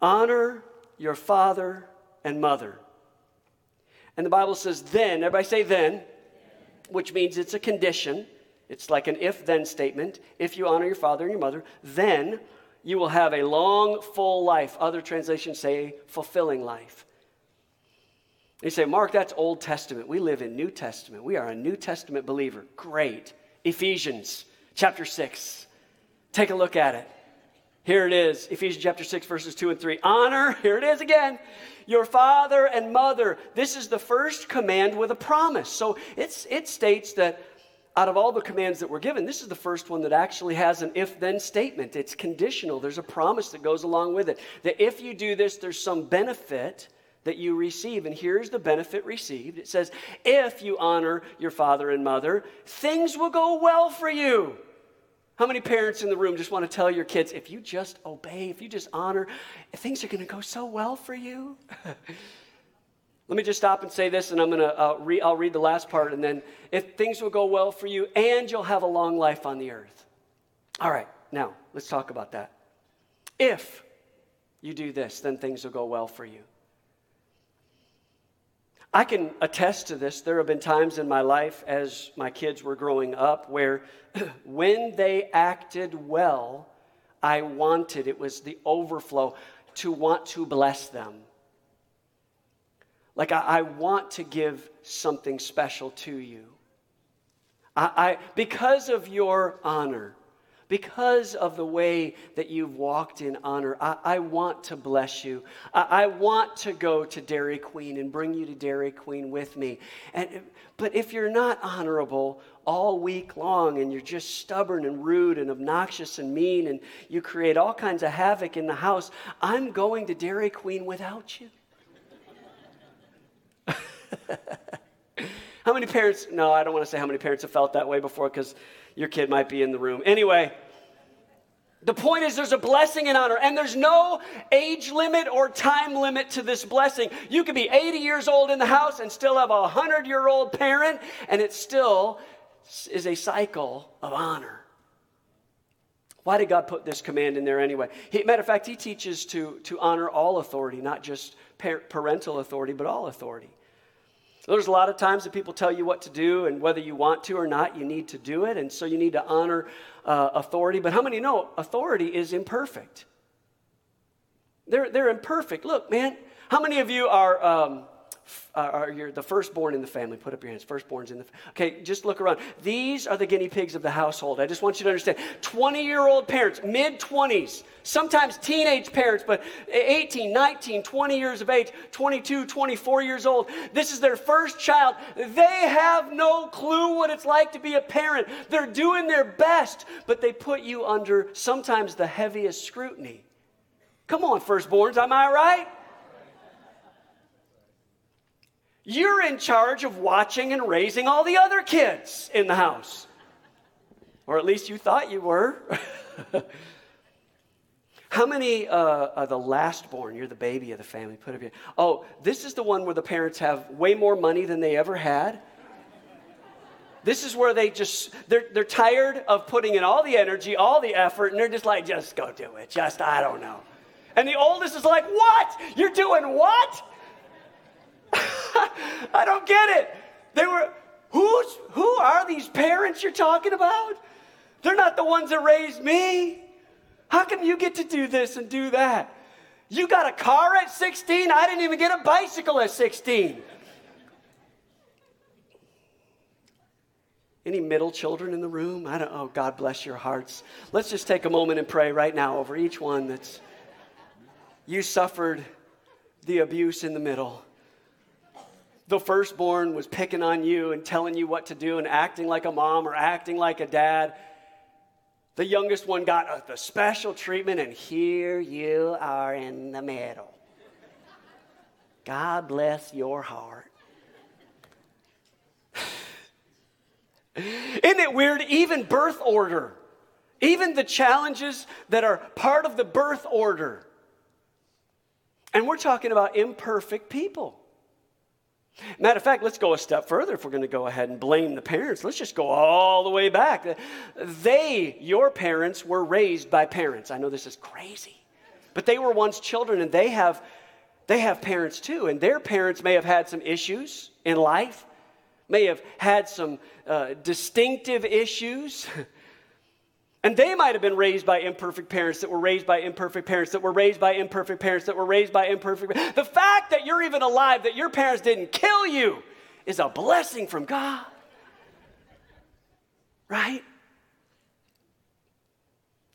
Honor your father and mother and the Bible says, then, everybody say then, which means it's a condition. It's like an if then statement. If you honor your father and your mother, then you will have a long, full life. Other translations say fulfilling life. You say, Mark, that's Old Testament. We live in New Testament. We are a New Testament believer. Great. Ephesians chapter 6. Take a look at it. Here it is Ephesians chapter 6, verses 2 and 3. Honor, here it is again your father and mother. This is the first command with a promise. So it's, it states that out of all the commands that were given, this is the first one that actually has an if then statement. It's conditional, there's a promise that goes along with it. That if you do this, there's some benefit that you receive. And here's the benefit received it says, if you honor your father and mother, things will go well for you. How many parents in the room just want to tell your kids, if you just obey, if you just honor, things are going to go so well for you? Let me just stop and say this, and I'm going to uh, re- I'll read the last part, and then if things will go well for you, and you'll have a long life on the earth. All right, now let's talk about that. If you do this, then things will go well for you. I can attest to this. There have been times in my life as my kids were growing up where when they acted well, I wanted, it was the overflow to want to bless them. Like, I, I want to give something special to you. I, I, because of your honor, because of the way that you've walked in honor, I, I want to bless you. I, I want to go to Dairy Queen and bring you to Dairy Queen with me. And, but if you're not honorable all week long and you're just stubborn and rude and obnoxious and mean and you create all kinds of havoc in the house, I'm going to Dairy Queen without you. How many parents? No, I don't want to say how many parents have felt that way before because your kid might be in the room. Anyway, the point is there's a blessing and honor, and there's no age limit or time limit to this blessing. You could be 80 years old in the house and still have a 100 year old parent, and it still is a cycle of honor. Why did God put this command in there anyway? He, matter of fact, He teaches to, to honor all authority, not just parental authority, but all authority. There's a lot of times that people tell you what to do, and whether you want to or not, you need to do it. And so you need to honor uh, authority. But how many know authority is imperfect? They're, they're imperfect. Look, man, how many of you are, um, Uh, are are you're the firstborn in the family? Put up your hands. Firstborns in the. Okay, just look around. These are the guinea pigs of the household. I just want you to understand. 20 year old parents, mid 20s, sometimes teenage parents, but 18, 19, 20 years of age, 22, 24 years old. This is their first child. They have no clue what it's like to be a parent. They're doing their best, but they put you under sometimes the heaviest scrutiny. Come on, firstborns, am I right? You're in charge of watching and raising all the other kids in the house. Or at least you thought you were. How many uh, are the last born? You're the baby of the family. Put up your. Oh, this is the one where the parents have way more money than they ever had. This is where they just they're they're tired of putting in all the energy, all the effort, and they're just like, just go do it. Just I don't know. And the oldest is like, what? You're doing what? I don't get it. They were who's who are these parents you're talking about? They're not the ones that raised me. How come you get to do this and do that? You got a car at 16? I didn't even get a bicycle at 16. Any middle children in the room? I don't oh God bless your hearts. Let's just take a moment and pray right now over each one that's you suffered the abuse in the middle. The firstborn was picking on you and telling you what to do and acting like a mom or acting like a dad. The youngest one got uh, the special treatment, and here you are in the middle. God bless your heart. Isn't it weird? Even birth order, even the challenges that are part of the birth order. And we're talking about imperfect people. Matter of fact, let's go a step further if we're going to go ahead and blame the parents. Let's just go all the way back. They, your parents, were raised by parents. I know this is crazy, but they were once children and they have, they have parents too. And their parents may have had some issues in life, may have had some uh, distinctive issues. And they might have been raised by imperfect parents that were raised by imperfect parents that were raised by imperfect parents that were raised by imperfect parents. The fact that you're even alive, that your parents didn't kill you, is a blessing from God. Right?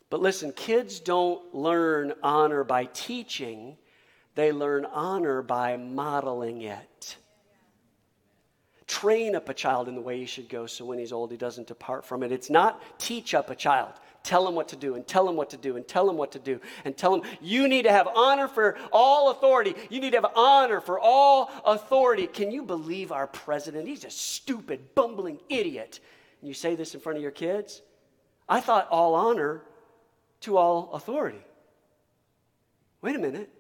But listen, kids don't learn honor by teaching, they learn honor by modeling it. Train up a child in the way he should go so when he's old he doesn't depart from it. It's not teach up a child. Tell him what to do and tell him what to do and tell him what to do and tell him you need to have honor for all authority. You need to have honor for all authority. Can you believe our president? He's a stupid, bumbling idiot. And you say this in front of your kids? I thought all honor to all authority. Wait a minute.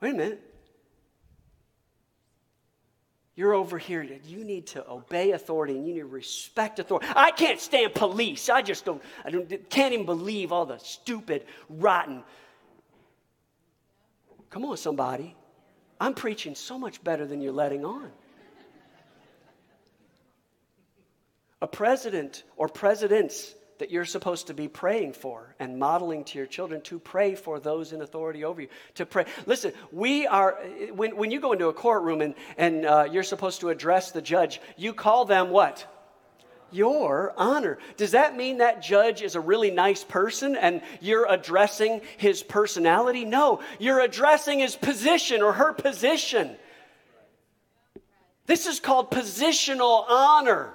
Wait a minute. You're over here. You need to obey authority and you need to respect authority. I can't stand police. I just don't, I don't, can't even believe all the stupid, rotten. Come on, somebody. I'm preaching so much better than you're letting on. A president or presidents that you're supposed to be praying for and modeling to your children to pray for those in authority over you. To pray. Listen, we are, when, when you go into a courtroom and, and uh, you're supposed to address the judge, you call them what? Your honor. Does that mean that judge is a really nice person and you're addressing his personality? No, you're addressing his position or her position. This is called positional honor.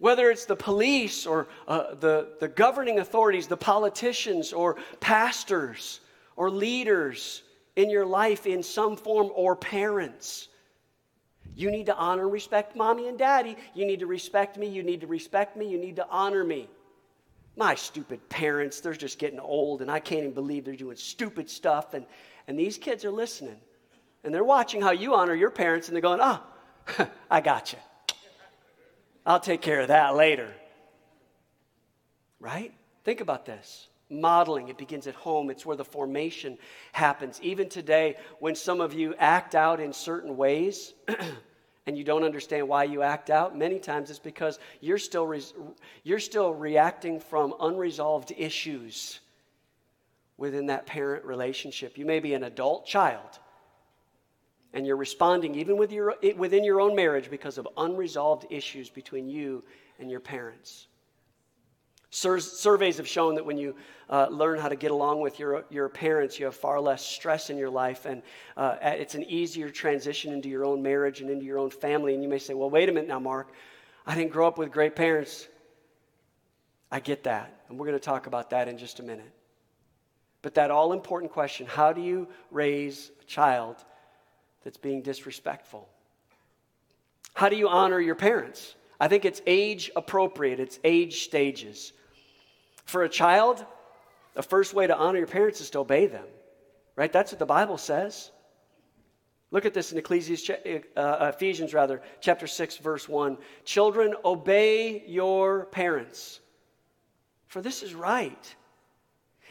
Whether it's the police or uh, the, the governing authorities, the politicians or pastors or leaders in your life in some form or parents. You need to honor and respect mommy and daddy. You need to respect me. You need to respect me. You need to honor me. My stupid parents, they're just getting old, and I can't even believe they're doing stupid stuff. And, and these kids are listening. And they're watching how you honor your parents, and they're going, oh, I got you. I'll take care of that later. Right? Think about this. Modeling, it begins at home. It's where the formation happens. Even today, when some of you act out in certain ways and you don't understand why you act out, many times it's because you're still, res- you're still reacting from unresolved issues within that parent relationship. You may be an adult child and you're responding even with your, within your own marriage because of unresolved issues between you and your parents. Sur- surveys have shown that when you uh, learn how to get along with your, your parents, you have far less stress in your life, and uh, it's an easier transition into your own marriage and into your own family. And you may say, Well, wait a minute now, Mark. I didn't grow up with great parents. I get that, and we're going to talk about that in just a minute. But that all important question how do you raise a child that's being disrespectful? How do you honor your parents? I think it's age appropriate, it's age stages. For a child, the first way to honor your parents is to obey them, right? That's what the Bible says. Look at this in Ecclesiastes, uh, Ephesians, rather, chapter 6, verse 1. Children, obey your parents, for this is right.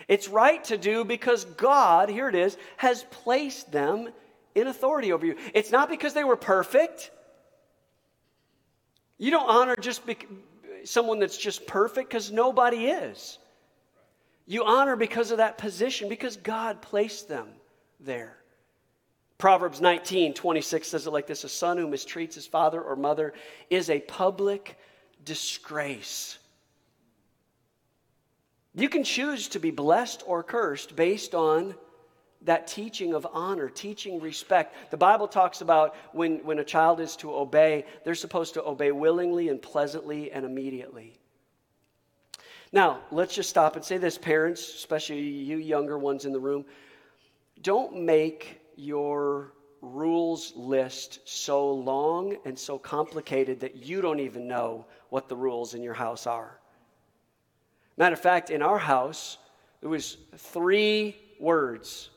It's right to do because God, here it is, has placed them in authority over you. It's not because they were perfect. You don't honor just be- someone that's just perfect because nobody is. You honor because of that position, because God placed them there. Proverbs 19, 26 says it like this A son who mistreats his father or mother is a public disgrace. You can choose to be blessed or cursed based on that teaching of honor, teaching respect. The Bible talks about when, when a child is to obey, they're supposed to obey willingly and pleasantly and immediately. Now, let's just stop and say this, parents, especially you younger ones in the room, don't make your rules list so long and so complicated that you don't even know what the rules in your house are. Matter of fact, in our house, there was three words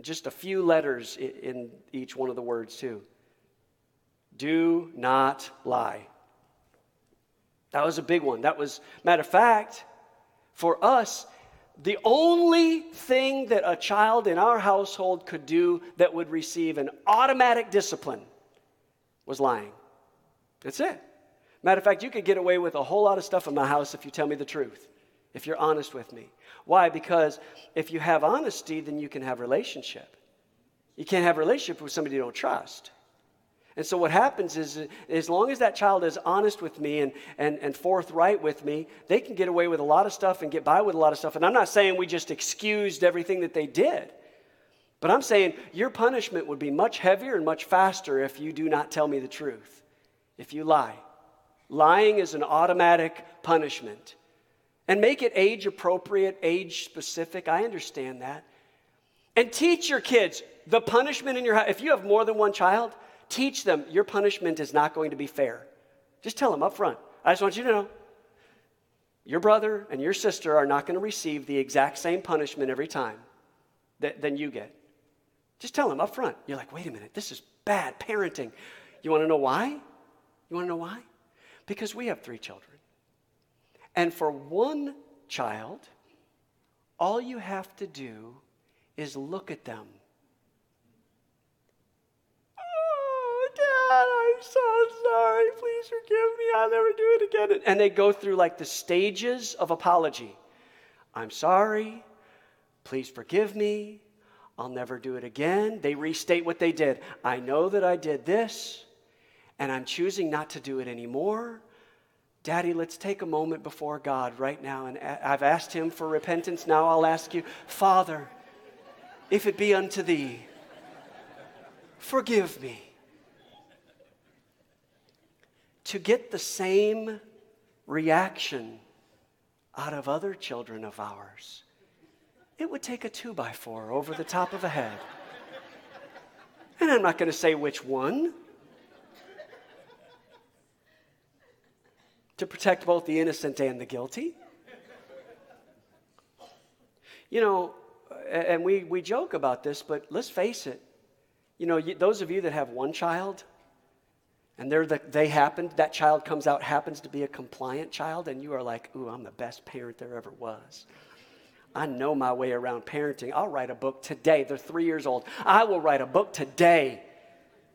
just a few letters in each one of the words, too. Do not lie. That was a big one. That was, matter of fact, for us, the only thing that a child in our household could do that would receive an automatic discipline was lying. That's it. Matter of fact, you could get away with a whole lot of stuff in my house if you tell me the truth, if you're honest with me. Why? Because if you have honesty, then you can have relationship. You can't have relationship with somebody you don't trust. And so what happens is, as long as that child is honest with me and, and, and forthright with me, they can get away with a lot of stuff and get by with a lot of stuff. And I'm not saying we just excused everything that they did. But I'm saying your punishment would be much heavier and much faster if you do not tell me the truth, if you lie. Lying is an automatic punishment. And make it age appropriate, age specific. I understand that. And teach your kids the punishment in your house. If you have more than one child, teach them your punishment is not going to be fair. Just tell them up front. I just want you to know your brother and your sister are not going to receive the exact same punishment every time that than you get. Just tell them up front. You're like, wait a minute, this is bad parenting. You want to know why? You want to know why? Because we have three children. And for one child, all you have to do is look at them. Oh, Dad, I'm so sorry. Please forgive me. I'll never do it again. And they go through like the stages of apology. I'm sorry. Please forgive me. I'll never do it again. They restate what they did. I know that I did this, and I'm choosing not to do it anymore. Daddy, let's take a moment before God right now. And I've asked him for repentance. Now I'll ask you, Father, if it be unto thee, forgive me. To get the same reaction out of other children of ours, it would take a two by four over the top of a head. And I'm not going to say which one. To protect both the innocent and the guilty. You know, and we, we joke about this, but let's face it. You know, you, those of you that have one child, and they're the, they happened, that child comes out, happens to be a compliant child, and you are like, ooh, I'm the best parent there ever was. I know my way around parenting. I'll write a book today. They're three years old. I will write a book today.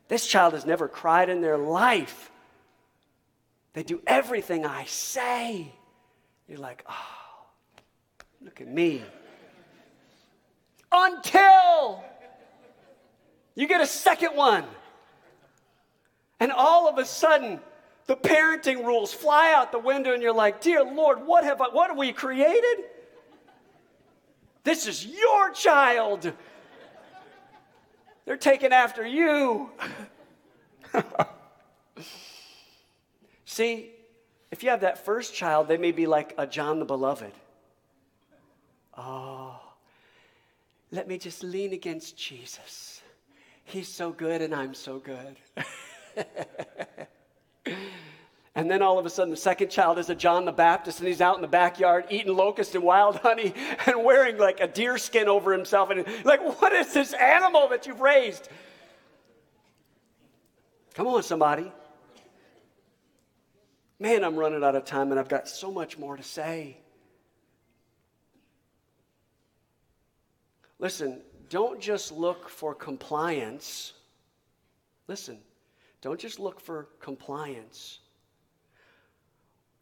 This child has never cried in their life. They do everything I say. You're like, oh, look at me. Until you get a second one. And all of a sudden, the parenting rules fly out the window, and you're like, Dear Lord, what have I, what have we created? This is your child. They're taking after you. See, if you have that first child, they may be like a John the Beloved. Oh, let me just lean against Jesus. He's so good, and I'm so good. and then all of a sudden, the second child is a John the Baptist, and he's out in the backyard eating locust and wild honey and wearing like a deer skin over himself. And like, what is this animal that you've raised? Come on, somebody. Man, I'm running out of time, and I've got so much more to say. Listen, don't just look for compliance. Listen, don't just look for compliance.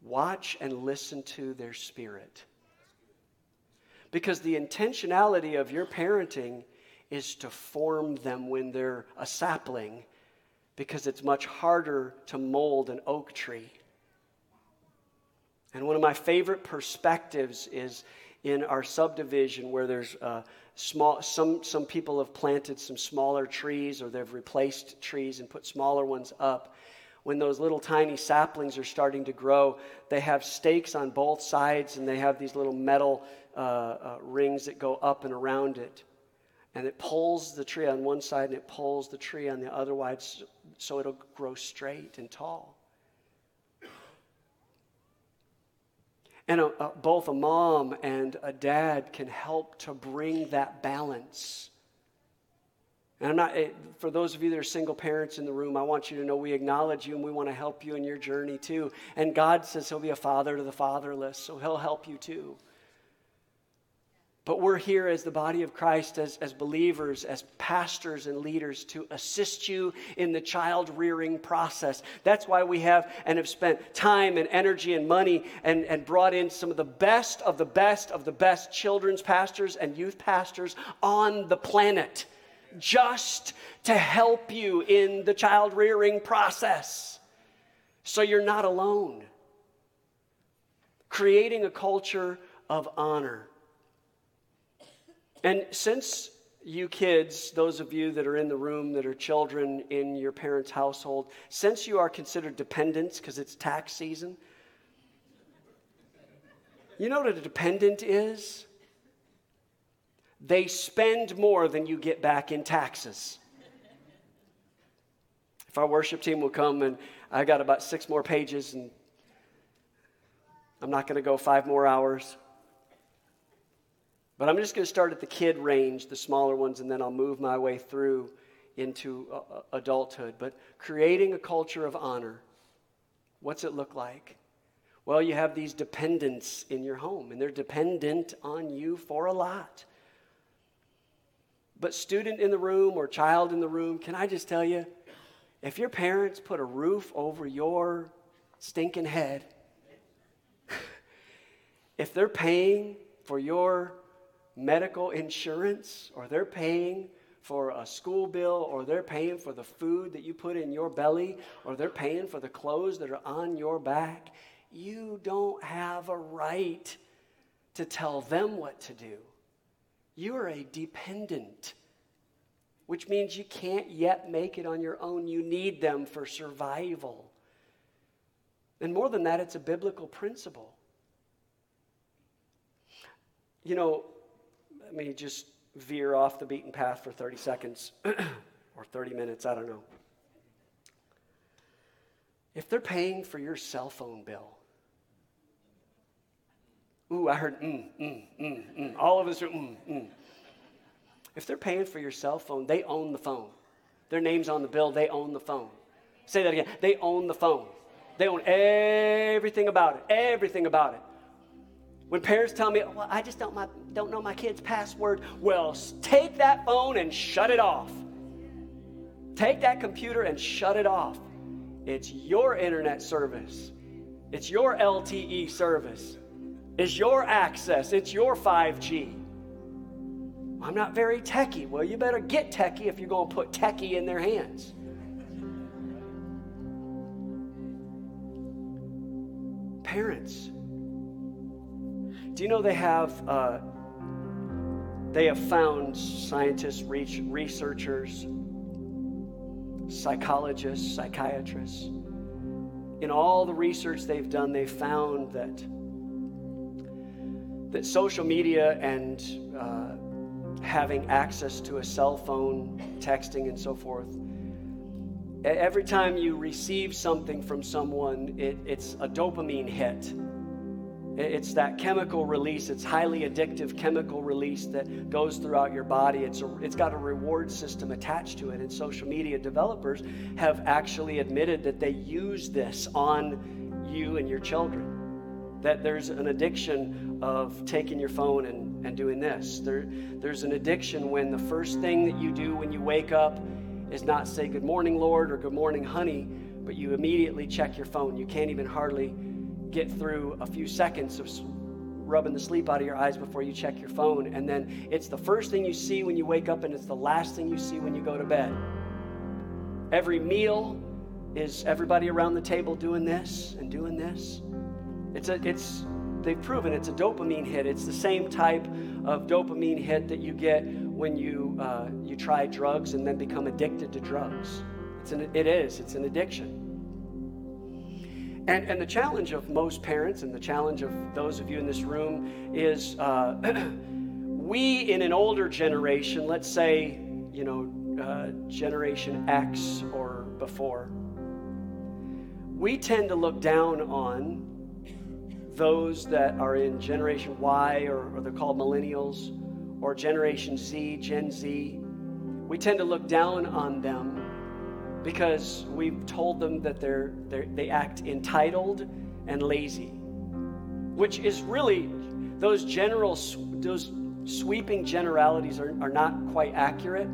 Watch and listen to their spirit. Because the intentionality of your parenting is to form them when they're a sapling, because it's much harder to mold an oak tree. And one of my favorite perspectives is in our subdivision where there's uh, small, some, some people have planted some smaller trees or they've replaced trees and put smaller ones up. When those little tiny saplings are starting to grow, they have stakes on both sides and they have these little metal uh, uh, rings that go up and around it. And it pulls the tree on one side and it pulls the tree on the other side so, so it'll grow straight and tall. And a, a, both a mom and a dad can help to bring that balance. And I'm not, for those of you that are single parents in the room, I want you to know we acknowledge you and we want to help you in your journey too. And God says He'll be a father to the fatherless, so He'll help you too. But we're here as the body of Christ, as, as believers, as pastors and leaders to assist you in the child rearing process. That's why we have and have spent time and energy and money and, and brought in some of the best of the best of the best children's pastors and youth pastors on the planet just to help you in the child rearing process so you're not alone. Creating a culture of honor. And since you kids, those of you that are in the room that are children in your parents' household, since you are considered dependents because it's tax season, you know what a dependent is? They spend more than you get back in taxes. If our worship team will come and I got about six more pages and I'm not going to go five more hours. But I'm just going to start at the kid range, the smaller ones, and then I'll move my way through into uh, adulthood. But creating a culture of honor, what's it look like? Well, you have these dependents in your home, and they're dependent on you for a lot. But, student in the room or child in the room, can I just tell you, if your parents put a roof over your stinking head. if they're paying for your medical insurance or they're paying for a school bill or they're paying for the food that you put in your belly or they're paying for the clothes that are on your back, you don't have a right to tell them what to do. You are a dependent, which means you can't yet make it on your own. You need them for survival. And more than that, it's a biblical principle. You know, let me just veer off the beaten path for 30 seconds or 30 minutes, I don't know. If they're paying for your cell phone bill, ooh, I heard mm, mm, mm, mm. All of us are mm, mm. If they're paying for your cell phone, they own the phone. Their name's on the bill, they own the phone. Say that again. They own the phone. They own everything about it, everything about it. When parents tell me, well, I just don't, my, don't know my kid's password, well, take that phone and shut it off. Take that computer and shut it off. It's your internet service, it's your LTE service, it's your access, it's your 5G. I'm not very techie. Well, you better get techie if you're going to put techie in their hands. Parents, do you know they have uh, they have found scientists, researchers, psychologists, psychiatrists. In all the research they've done, they've found that that social media and uh, having access to a cell phone, texting, and so forth. Every time you receive something from someone, it, it's a dopamine hit. It's that chemical release. It's highly addictive chemical release that goes throughout your body. It's, a, it's got a reward system attached to it. And social media developers have actually admitted that they use this on you and your children. That there's an addiction of taking your phone and, and doing this. There, there's an addiction when the first thing that you do when you wake up is not say, Good morning, Lord, or Good morning, honey, but you immediately check your phone. You can't even hardly get through a few seconds of rubbing the sleep out of your eyes before you check your phone. And then it's the first thing you see when you wake up, and it's the last thing you see when you go to bed. Every meal is everybody around the table doing this and doing this. It's a, it's, they've proven it's a dopamine hit. It's the same type of dopamine hit that you get when you, uh, you try drugs and then become addicted to drugs. It's an, it is, it's an addiction. And, and the challenge of most parents and the challenge of those of you in this room is uh, we in an older generation, let's say, you know, uh, Generation X or before, we tend to look down on those that are in Generation Y or, or they're called millennials or Generation Z, Gen Z. We tend to look down on them because we've told them that they're, they're, they act entitled and lazy, which is really those general, those sweeping generalities are, are not quite accurate.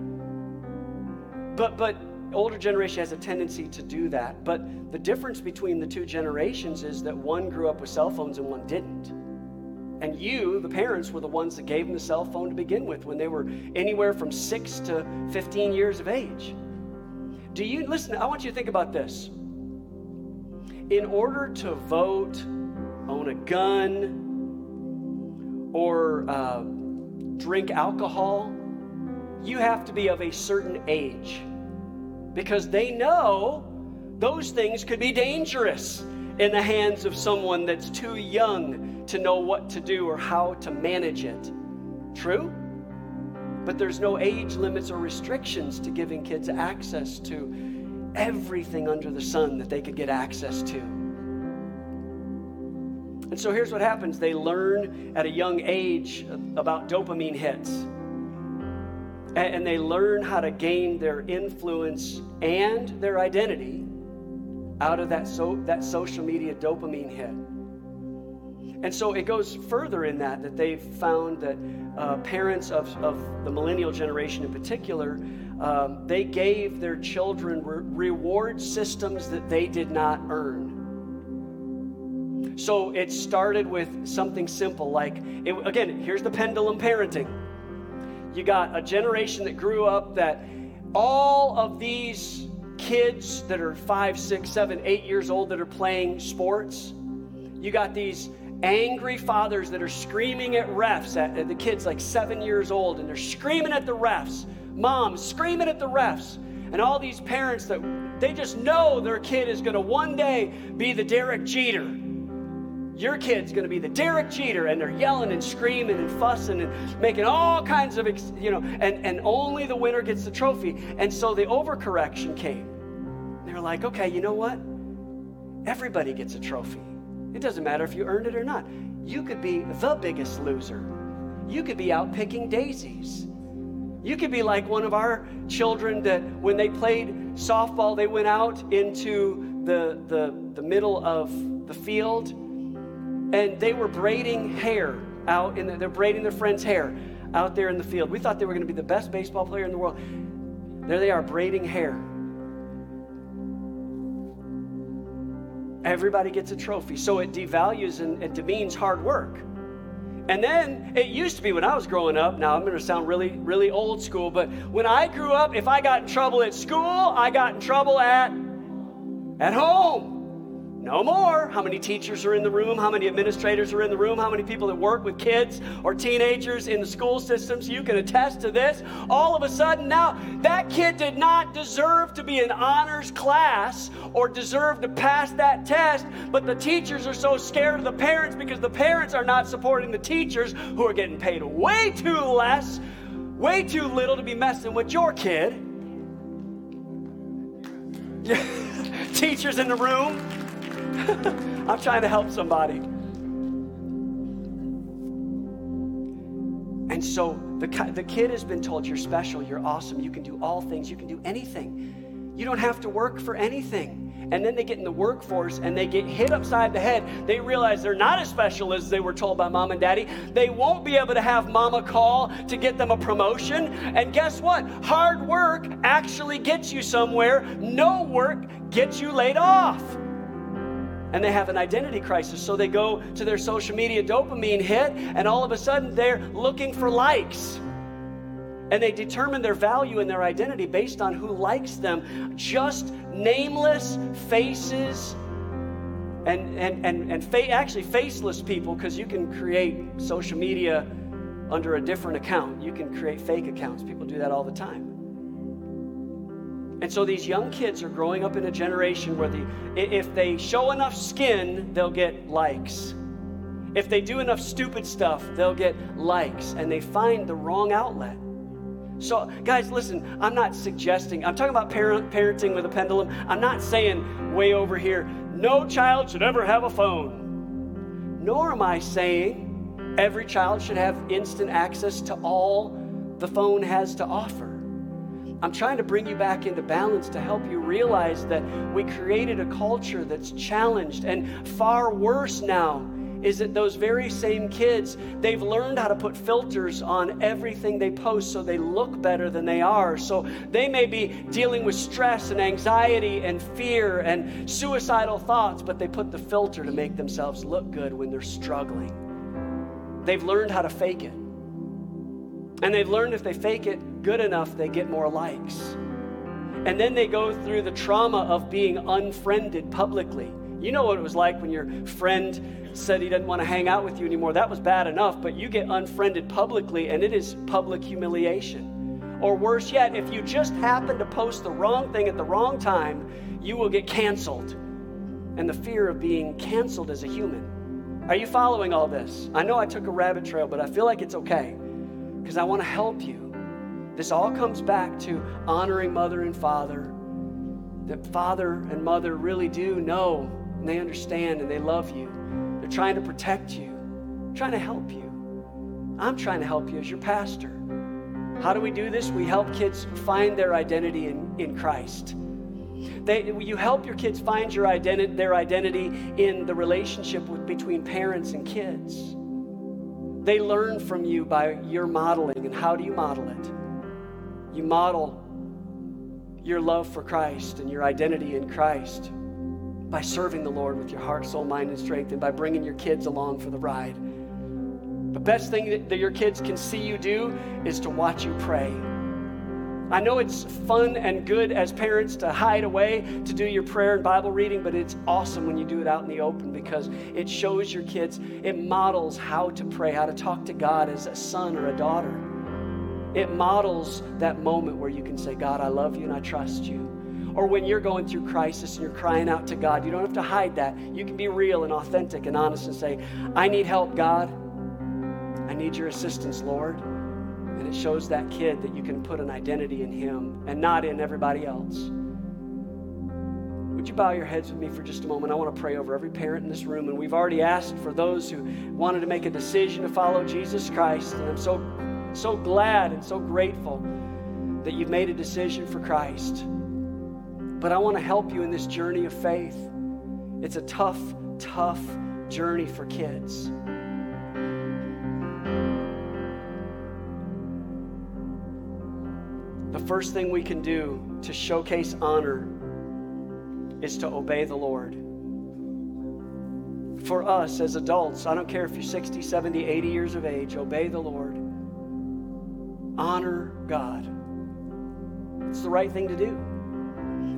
But, but older generation has a tendency to do that. But the difference between the two generations is that one grew up with cell phones and one didn't. And you, the parents, were the ones that gave them the cell phone to begin with when they were anywhere from 6 to 15 years of age. Do you listen? I want you to think about this. In order to vote, own a gun, or uh, drink alcohol, you have to be of a certain age because they know those things could be dangerous in the hands of someone that's too young to know what to do or how to manage it. True? But there's no age limits or restrictions to giving kids access to everything under the sun that they could get access to. And so here's what happens they learn at a young age about dopamine hits. And they learn how to gain their influence and their identity out of that, so, that social media dopamine hit. And so it goes further in that, that they've found that uh, parents of, of the millennial generation in particular, um, they gave their children re- reward systems that they did not earn. So it started with something simple like, it, again, here's the pendulum parenting. You got a generation that grew up that all of these kids that are five, six, seven, eight years old that are playing sports, you got these angry fathers that are screaming at refs, at, at the kids like seven years old, and they're screaming at the refs. Moms screaming at the refs. And all these parents that they just know their kid is going to one day be the Derek Jeter. Your kid's going to be the Derek Jeter, and they're yelling and screaming and fussing and making all kinds of, you know, and, and only the winner gets the trophy. And so the overcorrection came. They're like, okay, you know what? Everybody gets a trophy. It doesn't matter if you earned it or not. You could be the biggest loser. You could be out picking daisies. You could be like one of our children that when they played softball, they went out into the, the, the middle of the field and they were braiding hair out in the, they're braiding their friend's hair out there in the field. We thought they were going to be the best baseball player in the world. There they are braiding hair. Everybody gets a trophy. So it devalues and it demeans hard work. And then it used to be when I was growing up, now I'm going to sound really, really old school, but when I grew up, if I got in trouble at school, I got in trouble at, at home. No more. How many teachers are in the room? How many administrators are in the room? How many people that work with kids or teenagers in the school systems? You can attest to this. All of a sudden, now that kid did not deserve to be in honors class or deserve to pass that test, but the teachers are so scared of the parents because the parents are not supporting the teachers who are getting paid way too less, way too little to be messing with your kid. Teachers in the room. I'm trying to help somebody. And so the, the kid has been told, You're special, you're awesome, you can do all things, you can do anything. You don't have to work for anything. And then they get in the workforce and they get hit upside the head. They realize they're not as special as they were told by mom and daddy. They won't be able to have mama call to get them a promotion. And guess what? Hard work actually gets you somewhere, no work gets you laid off and they have an identity crisis. So they go to their social media dopamine hit, and all of a sudden they're looking for likes. And they determine their value and their identity based on who likes them. Just nameless faces and, and, and, and fa- actually faceless people, because you can create social media under a different account. You can create fake accounts. People do that all the time. And so these young kids are growing up in a generation where the, if they show enough skin, they'll get likes. If they do enough stupid stuff, they'll get likes, and they find the wrong outlet. So, guys, listen, I'm not suggesting, I'm talking about parent, parenting with a pendulum. I'm not saying way over here, no child should ever have a phone. Nor am I saying every child should have instant access to all the phone has to offer. I'm trying to bring you back into balance to help you realize that we created a culture that's challenged. And far worse now is that those very same kids, they've learned how to put filters on everything they post so they look better than they are. So they may be dealing with stress and anxiety and fear and suicidal thoughts, but they put the filter to make themselves look good when they're struggling. They've learned how to fake it. And they've learned if they fake it good enough, they get more likes. And then they go through the trauma of being unfriended publicly. You know what it was like when your friend said he didn't want to hang out with you anymore. That was bad enough, but you get unfriended publicly, and it is public humiliation. Or worse yet, if you just happen to post the wrong thing at the wrong time, you will get canceled. And the fear of being canceled as a human. Are you following all this? I know I took a rabbit trail, but I feel like it's okay because I want to help you. This all comes back to honoring mother and father. That father and mother really do know and they understand and they love you. They're trying to protect you, trying to help you. I'm trying to help you as your pastor. How do we do this? We help kids find their identity in, in Christ. They, you help your kids find your identi- their identity in the relationship with, between parents and kids. They learn from you by your modeling. And how do you model it? You model your love for Christ and your identity in Christ by serving the Lord with your heart, soul, mind, and strength, and by bringing your kids along for the ride. The best thing that, your kids can see you do is to watch you pray. I know it's fun and good as parents to hide away to do your prayer and Bible reading, but it's awesome when you do it out in the open because it shows your kids, it models how to pray, how to talk to God as a son or a daughter. It models that moment where you can say, God, I love you and I trust you. Or when you're going through crisis and you're crying out to God, you don't have to hide that. You can be real and authentic and honest and say, I need help, God. I need your assistance, Lord. And it shows that kid that you can put an identity in him and not in everybody else. Would you bow your heads with me for just a moment? I want to pray over every parent in this room. And we've already asked for those who wanted to make a decision to follow Jesus Christ. And I'm so, so glad and so grateful that you've made a decision for Christ. But I want to help you in this journey of faith. It's a tough, tough journey for kids. First thing we can do to showcase honor is to obey the Lord. For us as adults, I don't care if you're 60, 70, 80 years of age, obey the Lord. Honor God. It's the right thing to do.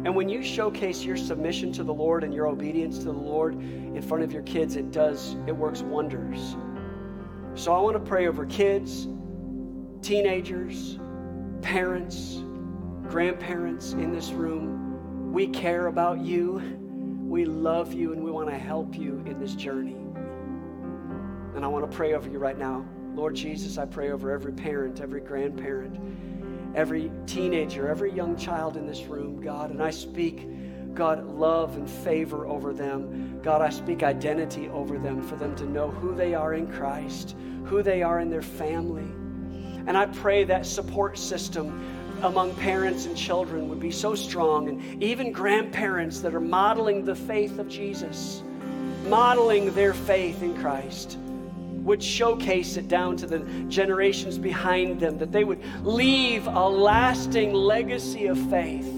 And when you showcase your submission to the Lord and your obedience to the Lord in front of your kids, it does, it works wonders. So I want to pray over kids, teenagers, parents, grandparents in this room. We care about you. We love you and we want to help you in this journey. And I want to pray over you right now. Lord Jesus, I pray over every parent, every grandparent, every teenager, every young child in this room, God. And I speak, God, love and favor over them. God, I speak identity over them for them to know who they are in Christ, who they are in their family. And I pray that support system among parents and children would be so strong, and even grandparents that are modeling the faith of Jesus, modeling their faith in Christ, would showcase it down to the generations behind them, that they would leave a lasting legacy of faith.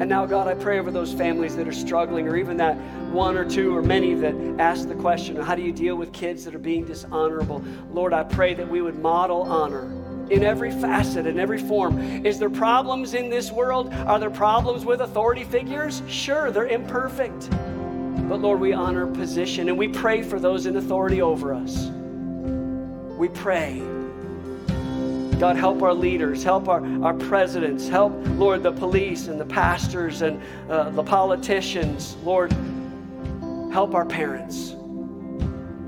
And now, God, I pray over those families that are struggling, or even that one or two or many that ask the question, how do you deal with kids that are being dishonorable? Lord, I pray that we would model honor in every facet, in every form. Is there problems in this world? Are there problems with authority figures? Sure, they're imperfect. But Lord, we honor position and we pray for those in authority over us. We pray. God, help our leaders, help our, our presidents, help, Lord, the police and the pastors and uh, the politicians. Lord, help our parents.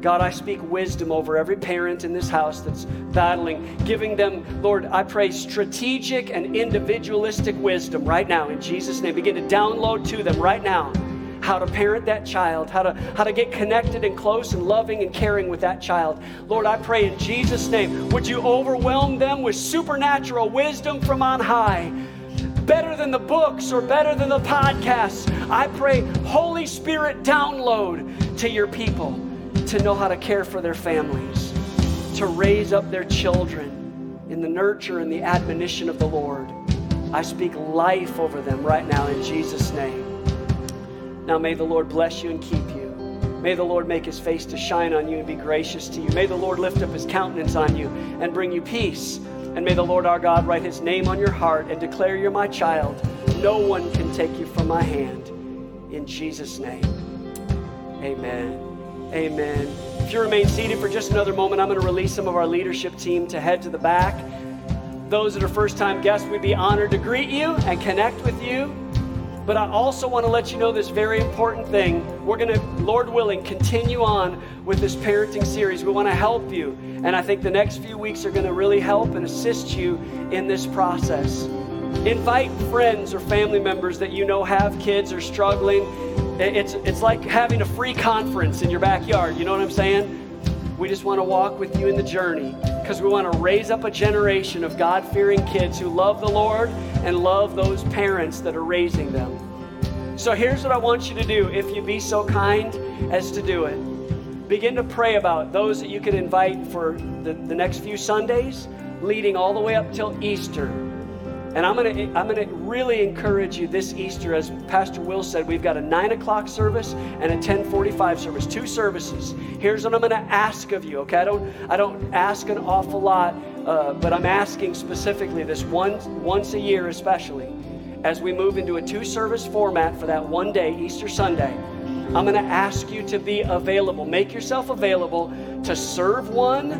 God, I speak wisdom over every parent in this house that's battling, giving them, Lord, I pray strategic and individualistic wisdom right now in Jesus' name. Begin to download to them right now how to parent that child, how to, how to get connected and close and loving and caring with that child. Lord, I pray in Jesus' name, would you overwhelm them with supernatural wisdom from on high? Better than the books or better than the podcasts. I pray, Holy Spirit, download to your people to know how to care for their families, to raise up their children in the nurture and the admonition of the Lord. I speak life over them right now in Jesus' name. Now may the Lord bless you and keep you. May the Lord make his face to shine on you and be gracious to you. May the Lord lift up his countenance on you and bring you peace. And may the Lord our God write his name on your heart and declare you're my child. No one can take you from my hand. In Jesus' name. Amen. Amen. If you remain seated for just another moment, I'm going to release some of our leadership team to head to the back. Those that are first time guests, we'd be honored to greet you and connect with you. But I also want to let you know this very important thing. We're going to, Lord willing, continue on with this parenting series. We want to help you. And I think the next few weeks are going to really help and assist you in this process. Invite friends or family members that you know have kids or struggling. It's, it's like having a free conference in your backyard. You know what I'm saying? We just want to walk with you in the journey because we want to raise up a generation of God fearing kids who love the Lord and love those parents that are raising them. So here's what I want you to do if you be so kind as to do it. Begin to pray about those that you could invite for the, the next few Sundays, leading all the way up till Easter. And I'm gonna, I'm gonna really encourage you this Easter, as Pastor Will said, we've got a nine o'clock service and a 10:45 service, two services. Here's what I'm gonna ask of you. Okay, I don't, I don't ask an awful lot, uh, but I'm asking specifically this once, once a year, especially, as we move into a two-service format for that one day, Easter Sunday. I'm gonna ask you to be available. Make yourself available to serve one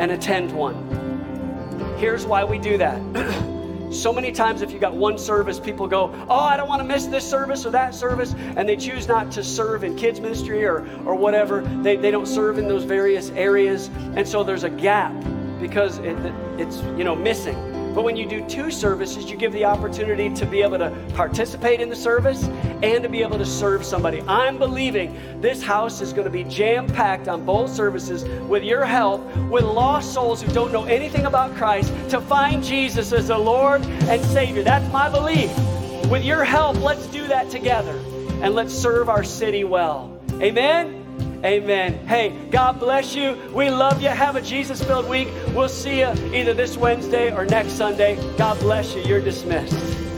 and attend one. Here's why we do that. so many times, if you got one service, people go, Oh, I don't want to miss this service or that service, and they choose not to serve in kids' ministry or, or whatever. They, they don't serve in those various areas. And so there's a gap because it, it's, you know, missing. But when you do two services, you give the opportunity to be able to participate in the service and to be able to serve somebody. I'm believing this house is going to be jam packed on both services with your help, with lost souls who don't know anything about Christ, to find Jesus as the Lord and Savior. That's my belief. With your help, let's do that together and let's serve our city well. Amen. Amen. Hey, God bless you. We love you. Have a Jesus filled week. We'll see you either this Wednesday or next Sunday. God bless you. You're dismissed.